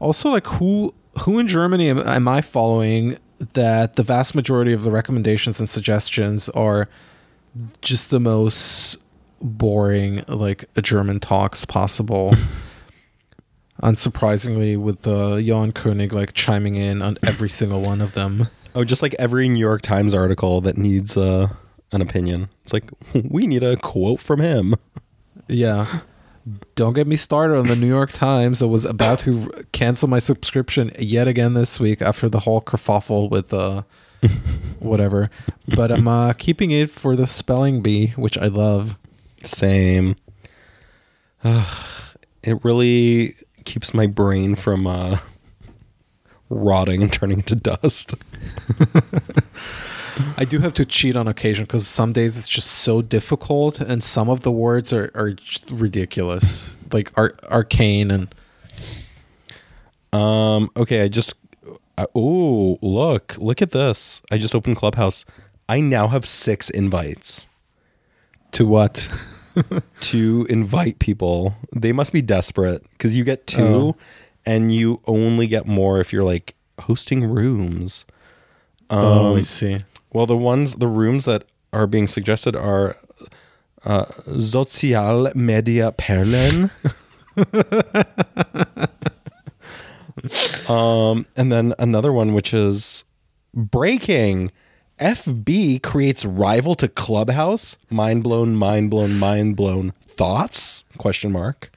Also, like who who in Germany am, am I following that the vast majority of the recommendations and suggestions are just the most boring like German talks possible. <laughs> Unsurprisingly, with uh, Jan Koenig like chiming in on every <laughs> single one of them. Oh, just like every New York Times article that needs uh, an opinion. It's like <laughs> we need a quote from him. Yeah. Don't get me started on the New York Times. I was about to cancel my subscription yet again this week after the whole kerfuffle with uh <laughs> whatever. But I'm uh, keeping it for the spelling bee, which I love. Same. Ugh, <sighs> it really keeps my brain from uh, rotting and turning into dust. <laughs> I do have to cheat on occasion because some days it's just so difficult, and some of the words are are ridiculous, like ar- arcane and Um. Okay. I just. Oh, look! Look at this! I just opened Clubhouse. I now have six invites to what? <laughs> to invite people. They must be desperate because you get two, Oh. and you only get more if you're like hosting rooms. oh, I Um, see. Well, the ones, the rooms that are being suggested are uh, Sozial Media Perlen. <laughs> um, and then another one, which is breaking. FB creates rival to Clubhouse. Mind blown, mind blown, mind blown. Thoughts? Question mark.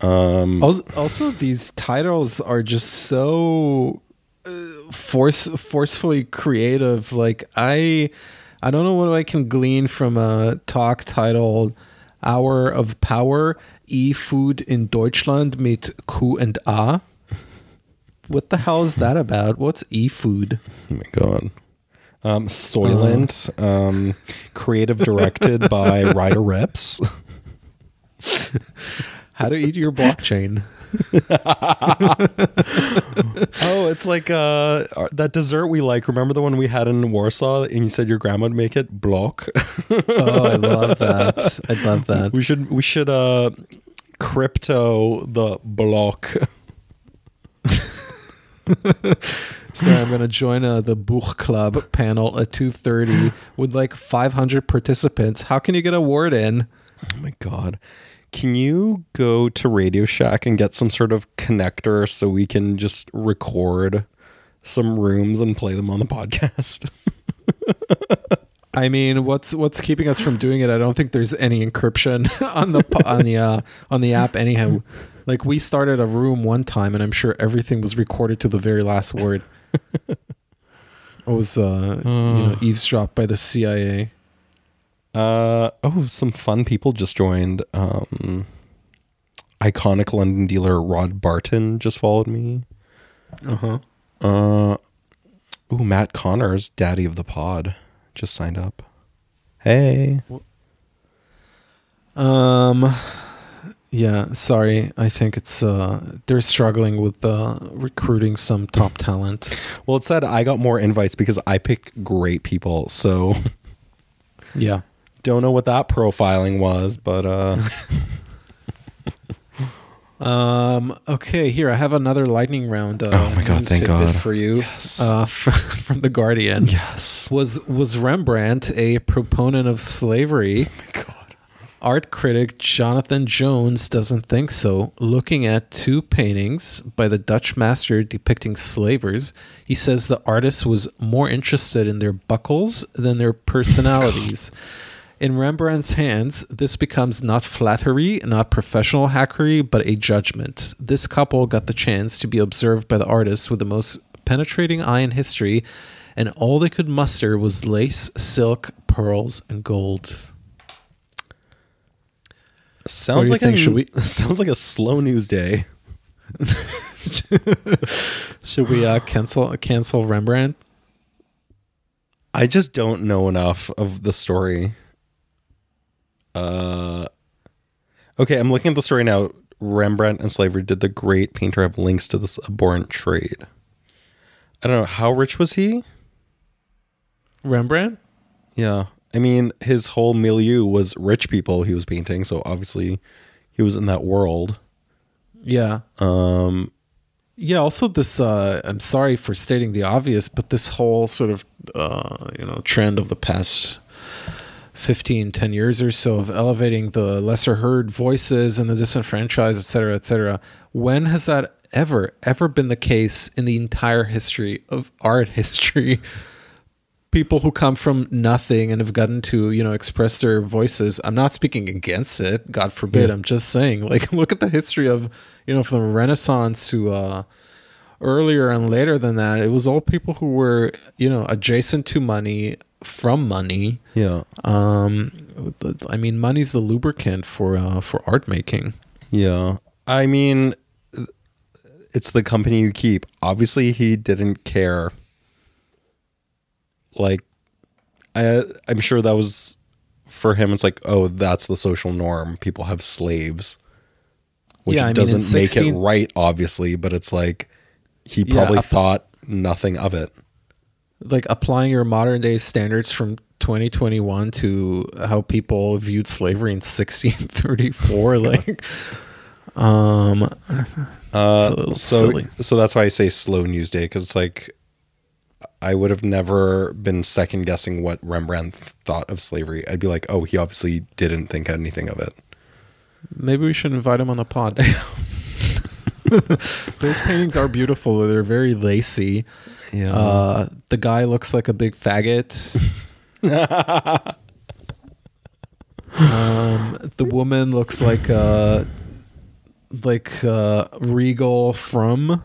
Um, Also, also, these titles are just so uh, force forcefully creative. Like I, I don't know what I can glean from a talk titled "Hour of Power: E-Food in Deutschland mit Q and A." What the hell is that about? What's e-food? Oh my god. Um, Soylent, um, creative directed by <laughs> Ryder Ripps. How to eat your blockchain? Oh, it's like uh, that dessert we like. Remember the one we had in Warsaw, and you said your grandma would make it block. Oh, I love that. I love that. we should we should uh, crypto the block. So I'm gonna join uh, the Buch Club panel at 2:30 with like 500 participants. How can you get a word in? Oh my god. Can you go to Radio Shack and get some sort of connector so we can just record some rooms and play them on the podcast? <laughs> I mean, what's what's keeping us from doing it? I don't think there's any encryption <laughs> on the on the uh, on the app. Anyhow, like we started a room one time, and I'm sure everything was recorded to the very last word. <laughs> it was uh, you know, eavesdropped by the CIA. Uh oh, some fun people just joined. Um iconic London dealer Rod Barton just followed me. Uh-huh. Uh Ooh, Matt Connors, daddy of the pod, just signed up. Hey. Um yeah, sorry. I think it's uh they're struggling with uh recruiting some top talent. Well, it said I got more invites because I pick great people. So Yeah. Don't know what that profiling was, but uh <laughs> Um okay, here I have another lightning round uh Oh my God, thank God. for you. Yes. Uh <laughs> from the Guardian. yes. Was was Rembrandt a proponent of slavery? God. Art critic Jonathan Jones doesn't think so. Looking at two paintings by the Dutch master depicting slavers, he says the artist was more interested in their buckles than their personalities. In Rembrandt's hands, this becomes not flattery, not professional hackery, but a judgment. This couple got the chance to be observed by the artist with the most penetrating eye in history, and all they could muster was lace, silk, pearls, and gold. Sounds like think? a, Should we- <laughs> sounds like a slow news day. <laughs> Should we uh, cancel cancel Rembrandt? I just don't know enough of the story. Uh Okay, I'm looking at the story now. Rembrandt and slavery did the great painter have links to this abhorrent trade. I don't know how rich was he? Rembrandt? Yeah. I mean, his whole milieu was rich people he was painting, so obviously he was in that world. Yeah. Um Yeah, also this uh I'm sorry for stating the obvious, but this whole sort of uh you know trend of the past 15 10 years or so of elevating the lesser heard voices and the disenfranchised et cetera et cetera. When has that ever ever been the case in the entire history of art <laughs> history? People who come from nothing and have gotten to you know express their voices. I'm not speaking against it god forbid. Yeah. i'm just saying <laughs> like look at the history of you know from the renaissance to uh earlier and later than that. It was all people who were you know adjacent to money from money yeah. um i mean money's the lubricant for uh for art making Yeah. I mean, it's the company you keep. Obviously, he didn't care. Like, I, I'm sure that was for him. It's like, oh, that's the social norm. People have slaves, which Yeah, doesn't make 16 it right, obviously. But it's like he probably up- thought nothing of it. Like applying your modern day standards from 2021 to how people viewed slavery in 1634 <laughs> like um Uh, so silly. so that's why I say slow news day because it's like I would have never been second guessing what Rembrandt thought of slavery. I'd be like, oh, he obviously didn't think anything of it. maybe we should invite him on the pod <laughs> <laughs> those paintings are beautiful they're very lacy Yeah. uh the guy looks like a big faggot um the woman looks like uh like uh regal from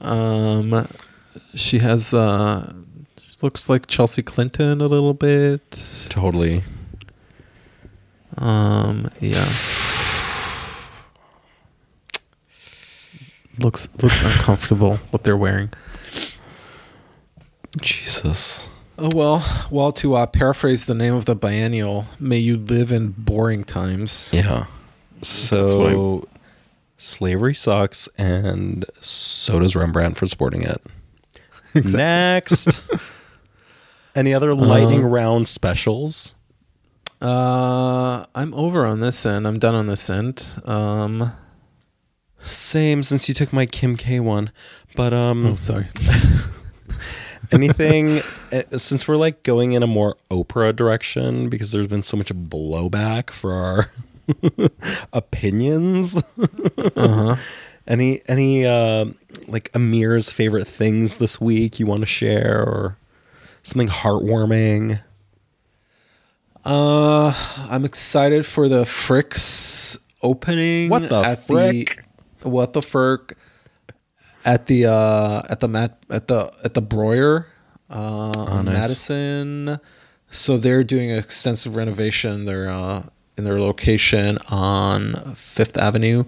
um she has uh looks like chelsea clinton a little bit totally. um yeah looks looks uncomfortable what they're wearing Jesus. Oh well, well to uh, paraphrase the name of the biennial, may you live in boring times. Yeah. That's So slavery sucks, and so does Rembrandt for supporting it. Next. <laughs> Any other lightning Uh, round specials? Uh, I'm over on this end. I'm done on this end. Um, Same since you took my Kim K one. But um oh sorry. <laughs> anything uh, since we're like going in a more Oprah direction because there's been so much blowback for our <laughs> opinions. Uh huh. <laughs> any any uh, like Amir's favorite things this week you want to share or something heartwarming? Uh, I'm excited for the Fricks opening. What the frick? The, what the frick? At the uh at the mat at the at the Breuer uh on nice. Madison. So they're doing extensive renovation. They're uh in their location on Fifth Avenue.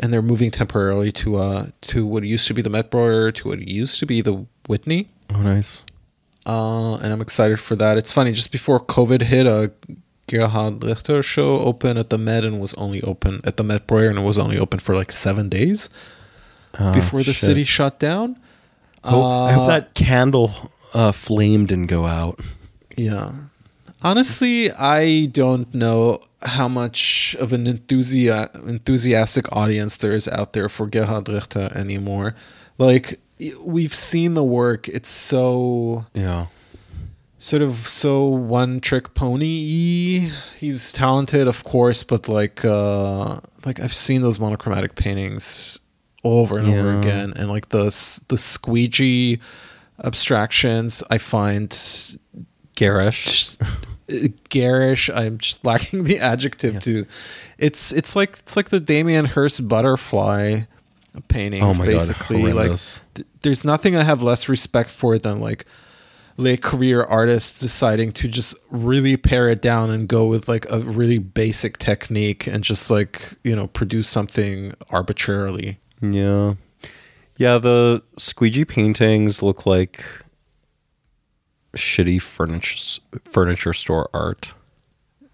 and they're moving temporarily to uh to what used to be the Met Breuer to what used to be the Whitney. Oh, nice. Uh, and I'm excited for that. It's funny, just before COVID hit, a Gerhard Richter show open at the Met and was only open at the Met Breuer and it was only open for like seven days Oh, before the shit. city shut down. Oh, I hope Uh, that candle uh, flame didn't go out. Yeah. Honestly, I don't know how much of an enthusia- enthusiastic audience there is out there for Gerhard Richter anymore. Like, we've seen the work. It's so Yeah. Sort of so one trick pony he's talented of course but like uh like i've seen those monochromatic paintings over and over again and like the the squeegee abstractions i find Garish. uh, garish. I'm just <laughs> lacking the adjective to it's it's like it's like the damien hirst butterfly paintings Oh my God, basically like th- there's nothing i have less respect for than like late career artists deciding to just really pare it down and go with like a really basic technique and just like you know produce something arbitrarily Yeah. Yeah, the squeegee paintings look like shitty furniture furniture store art.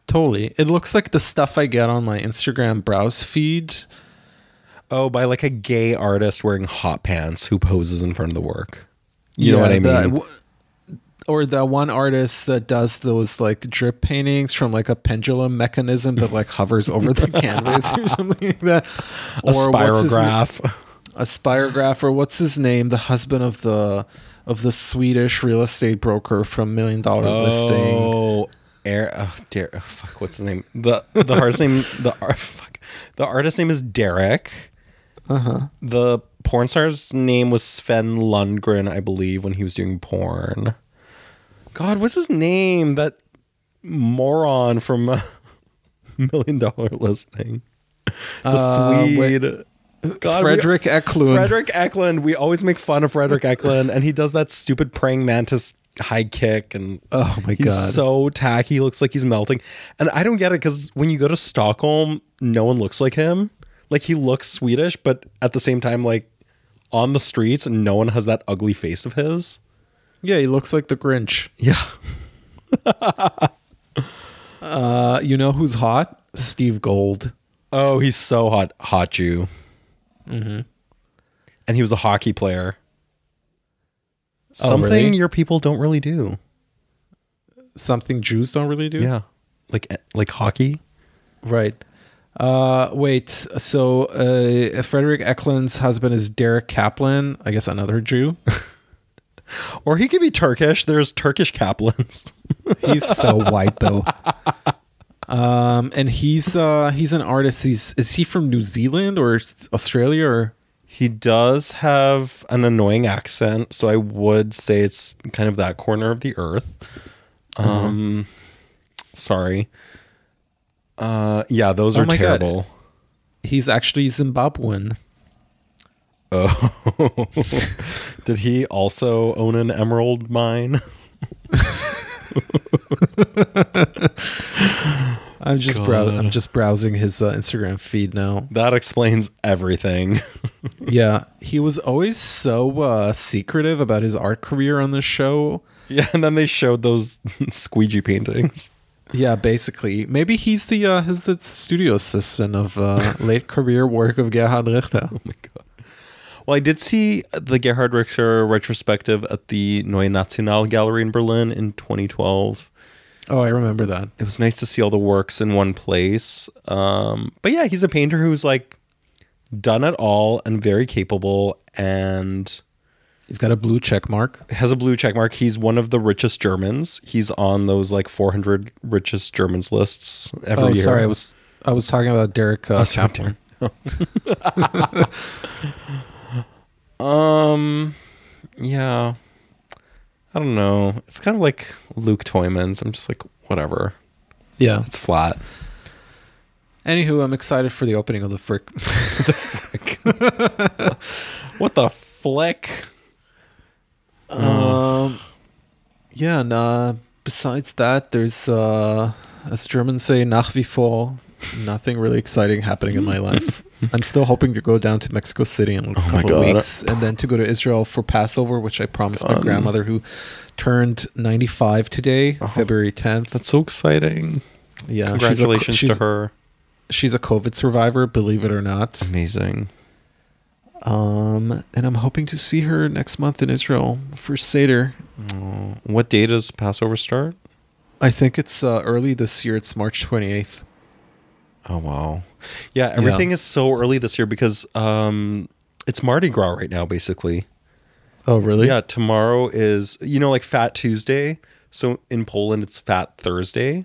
totally it looks like the stuff i get on my instagram browse feed Oh, by like a gay artist wearing hot pants who poses in front of the work. You know what I mean? w- or the one artist that does those like drip paintings from like a pendulum mechanism that like hovers over the <laughs> canvas or something like that. a his- spirograph. a spirograph, or what's his name? The husband of the of the Swedish real estate broker from Million Dollar Listing. Oh, air. Oh, dear. Oh, fuck. What's his name? The the artist name. The art. <laughs> Fuck. The artist name is Derek. Uh huh. The porn star's name was Sven Lundgren, I believe, when he was doing porn. God, what's his name? That moron from uh, <laughs> Million Dollar Listing. The Uh, wait. Swede. God, Fredrik Eklund. Fredrik Eklund. We always make fun of Fredrik Eklund, and he does that stupid praying mantis high kick, and Oh my he's god. so tacky. He looks like he's melting, and I don't get it because when you go to Stockholm, no one looks like him. Like he looks Swedish, but at the same time, like on the streets, no one has that ugly face of his. Yeah, he looks like the Grinch. Yeah. <laughs> Uh, you know who's hot? Steve Gold. Oh, he's so hot, hot Jew. Mm-hmm. And he was a hockey player. Oh, Something really? your people don't really do. Something Jews don't really do. Yeah, like like hockey. Right. Uh, wait. So, uh, Fredrik Eklund's husband is Derek Kaplan. I guess another Jew. <laughs> Or he could be Turkish. There's Turkish Kaplans. <laughs> He's so white though. Um, and he's uh he's an artist. He's is he from New Zealand or Australia or He does have an annoying accent, so I would say it's kind of that corner of the earth. Um, sorry. Uh, yeah, those Oh are my God. terrible. he's actually Zimbabwean. Oh, <laughs> did he also own an emerald mine? <laughs> I'm just brow- I'm just browsing his uh, Instagram feed now. That explains everything. <laughs> Yeah, he was always so uh, secretive about his art career on the show. yeah, and then they showed those squeegee paintings. Yeah, basically, maybe he's the uh, his the studio assistant of uh, late career work of Gerhard Richter. Oh my god. Well, I did see the Gerhard Richter retrospective at the Neue National Gallery in Berlin in 2012. Oh, I remember that. It was nice to see all the works in one place. Um, but yeah, he's a painter who's like done it all and very capable and He's got a blue check mark. has a blue check mark. He's one of the richest Germans. He's on those like 400 richest Germans lists every oh, year. sorry, I was I was talking about Derek uh, Oh, Kaplan. <laughs> Um, yeah, I don't know. It's kind of like Luc Tuymans. I'm just like, whatever. Yeah. It's flat. Anywho, I'm excited for the opening of the frick. <laughs> <laughs> What the flick? um, yeah, and uh, besides that, there's uh, as Germans say, nach wie vor, nothing really exciting happening in my life. <laughs> I'm still hoping to go down to Mexico City in a Oh couple of weeks, and then to go to Israel for Passover, which I promised my grandmother, who turned 95 today, Oh. February 10th. That's so exciting. Yeah, Congratulations she's a, to her. She's a COVID survivor, believe it or not. Amazing. Um, and I'm hoping to see her next month in Israel for Seder. Oh, what day does Passover start? I think it's uh, early this year. It's March 28th. Oh wow. Yeah, everything is so early this year because um it's Mardi Gras right now basically. Oh, really? Yeah, tomorrow is you know like Fat Tuesday. So in Poland it's Fat Thursday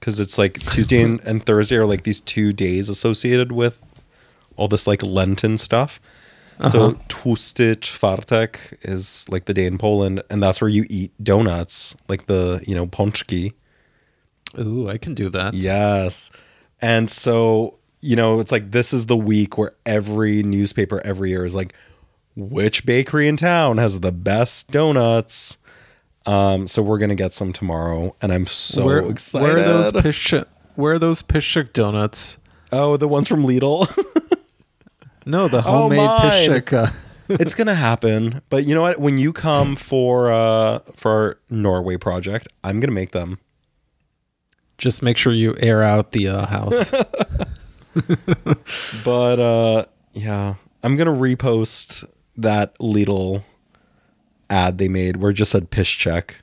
cuz it's like <laughs> Tuesday and, and Thursday are like these two days associated with all this like Lenten stuff. So Uh-huh. Tłusty Czwartek is like the day in Poland and that's where you eat donuts like the, you know, pączki. Ooh, I can do that. Yes. And so, you know, it's like this is the week where every newspaper every year is like, which bakery in town has the best donuts? Um, so we're gonna get some tomorrow, and I'm so where, excited. Where are those Pyszczek? Where are those Pyszczek donuts? oh, the ones from Lidl. <laughs> No, the Oh, homemade. Pyszczek. Uh, <laughs> it's gonna happen. But you know what? When you come for uh for our Norway project, I'm gonna make them. Just make sure you air out the uh, house. <laughs> But uh yeah, I'm gonna repost that Lidl ad they made where it just said piss check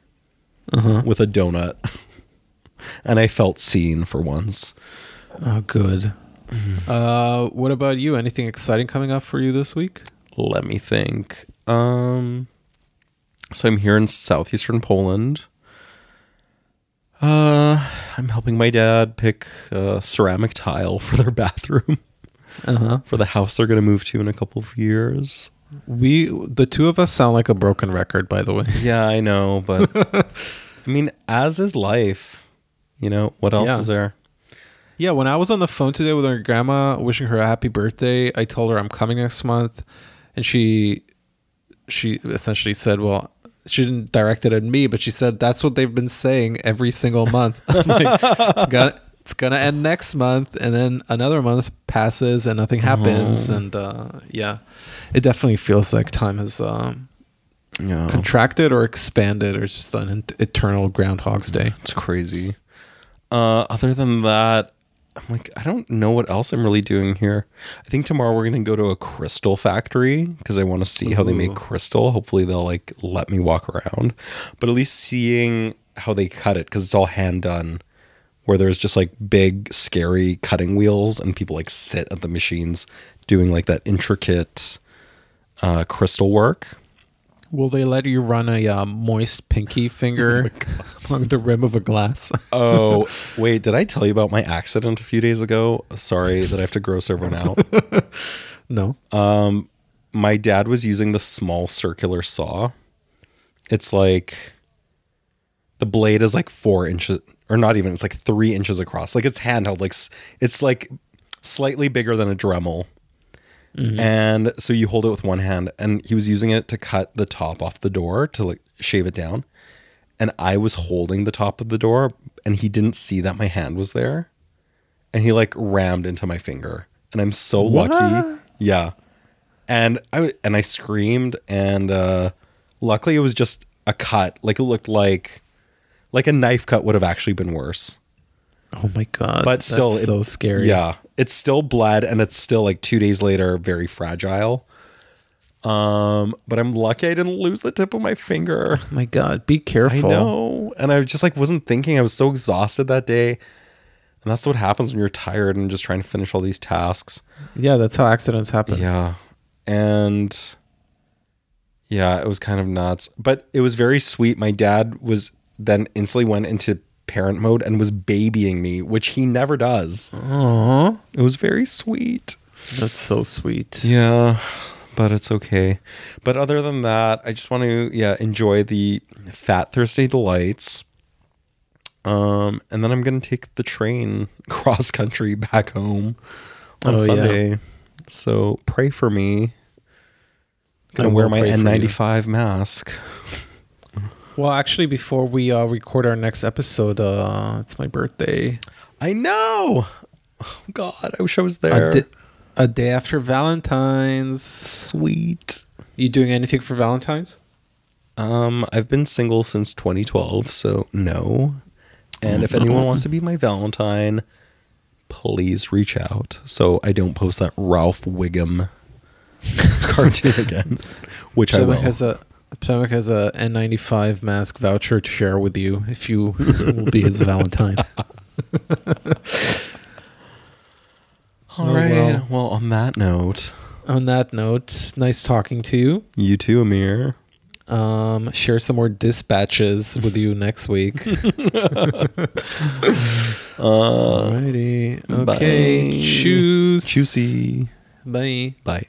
uh-huh. with a donut. and I felt seen for once. Oh, good. Uh, what about you? Anything exciting coming up for you this week? Let me think. Um so I'm here in southeastern Poland. Uh I'm helping my dad pick uh, ceramic tile for their bathroom Uh huh. for the house they're going to move to in a couple of years. We, the two of us, sound like a broken record. By the way. <laughs> Yeah, I know, but <laughs> I mean, as is life. You know, what else Yeah. is there? Yeah, when I was on the phone today with her grandma, wishing her a happy birthday, I told her I'm coming next month, and she, she essentially said, "Well." She didn't direct it at me, but she said that's what they've been saying every single month. <laughs> Like, it's gonna it's gonna end next month, and then another month passes and nothing happens, Oh. and uh, yeah, it definitely feels like time has um, Yeah, contracted or expanded, or it's just an eternal Groundhog's Day. it's crazy. Uh, other than that, I'm like, I don't know what else I'm really doing here. I think tomorrow we're gonna go to a crystal factory because I want to see how they make crystal. Hopefully they'll like let me walk around, but at least seeing how they cut it because it's all hand done. Where there's just like big, scary cutting wheels, and people like sit at the machines doing like that intricate uh, crystal work. Will they let you run a uh, moist pinky <laughs> finger along the rim of a glass? <laughs> Oh, wait, did I tell you about my accident a few days ago? Sorry that I have to gross everyone out. <laughs> no. Um, my dad was using the small circular saw. It's like the blade is like four inches, or not even. It's like three inches across. Like it's handheld. Like it's like slightly bigger than a Dremel. And so you hold it with one hand, and he was using it to cut the top off the door to like shave it down. And I was holding the top of the door, and he didn't see that my hand was there, and he like rammed into my finger. And I'm so lucky. Yeah. And I and I screamed, and uh, luckily it was just a cut. Like it looked like like a knife cut would have actually been worse. Oh my god. But still, That's it- so scary. Yeah, it's still bled, and it's still like two days later, very fragile. Um, but I'm lucky I didn't lose the tip of my finger. Oh my god. Be careful. I know, and I just like wasn't thinking. I was so exhausted that day, and that's what happens when you're tired and just trying to finish all these tasks. Yeah, that's how accidents happen. Yeah, and yeah, it was kind of nuts, but it was very sweet. My dad was then instantly went into parent mode and was babying me, which he never does. Aw. It was very sweet. That's so sweet. Yeah, but it's okay. But other than that, I just want to yeah enjoy the Fat Thursday delights. Um, and then I'm gonna take the train <laughs> cross country back home on Oh, yeah. Sunday. So pray for me. I'm Gonna wear my pray for you. N95 mask. Well, actually, before we uh, record our next episode, uh, it's my birthday. I know. Oh God, I wish I was there. I did. A day after Valentine's. Sweet. You doing anything for Valentine's? Um, I've been single since 2012, so no. And if anyone wants to be my Valentine, please reach out so I don't post that Ralph Wiggum <laughs> cartoon again, which I will. Has a Przemek has a N95 mask voucher to share with you if you <laughs> will be his Valentine. <laughs> All Oh, right. well. Well. on that note, On that note, nice talking to you. you too, Amir. Um, share some more dispatches with you <laughs> next week. <laughs> Alrighty. Okay. bye. Choose. Juicy. Bye. Bye.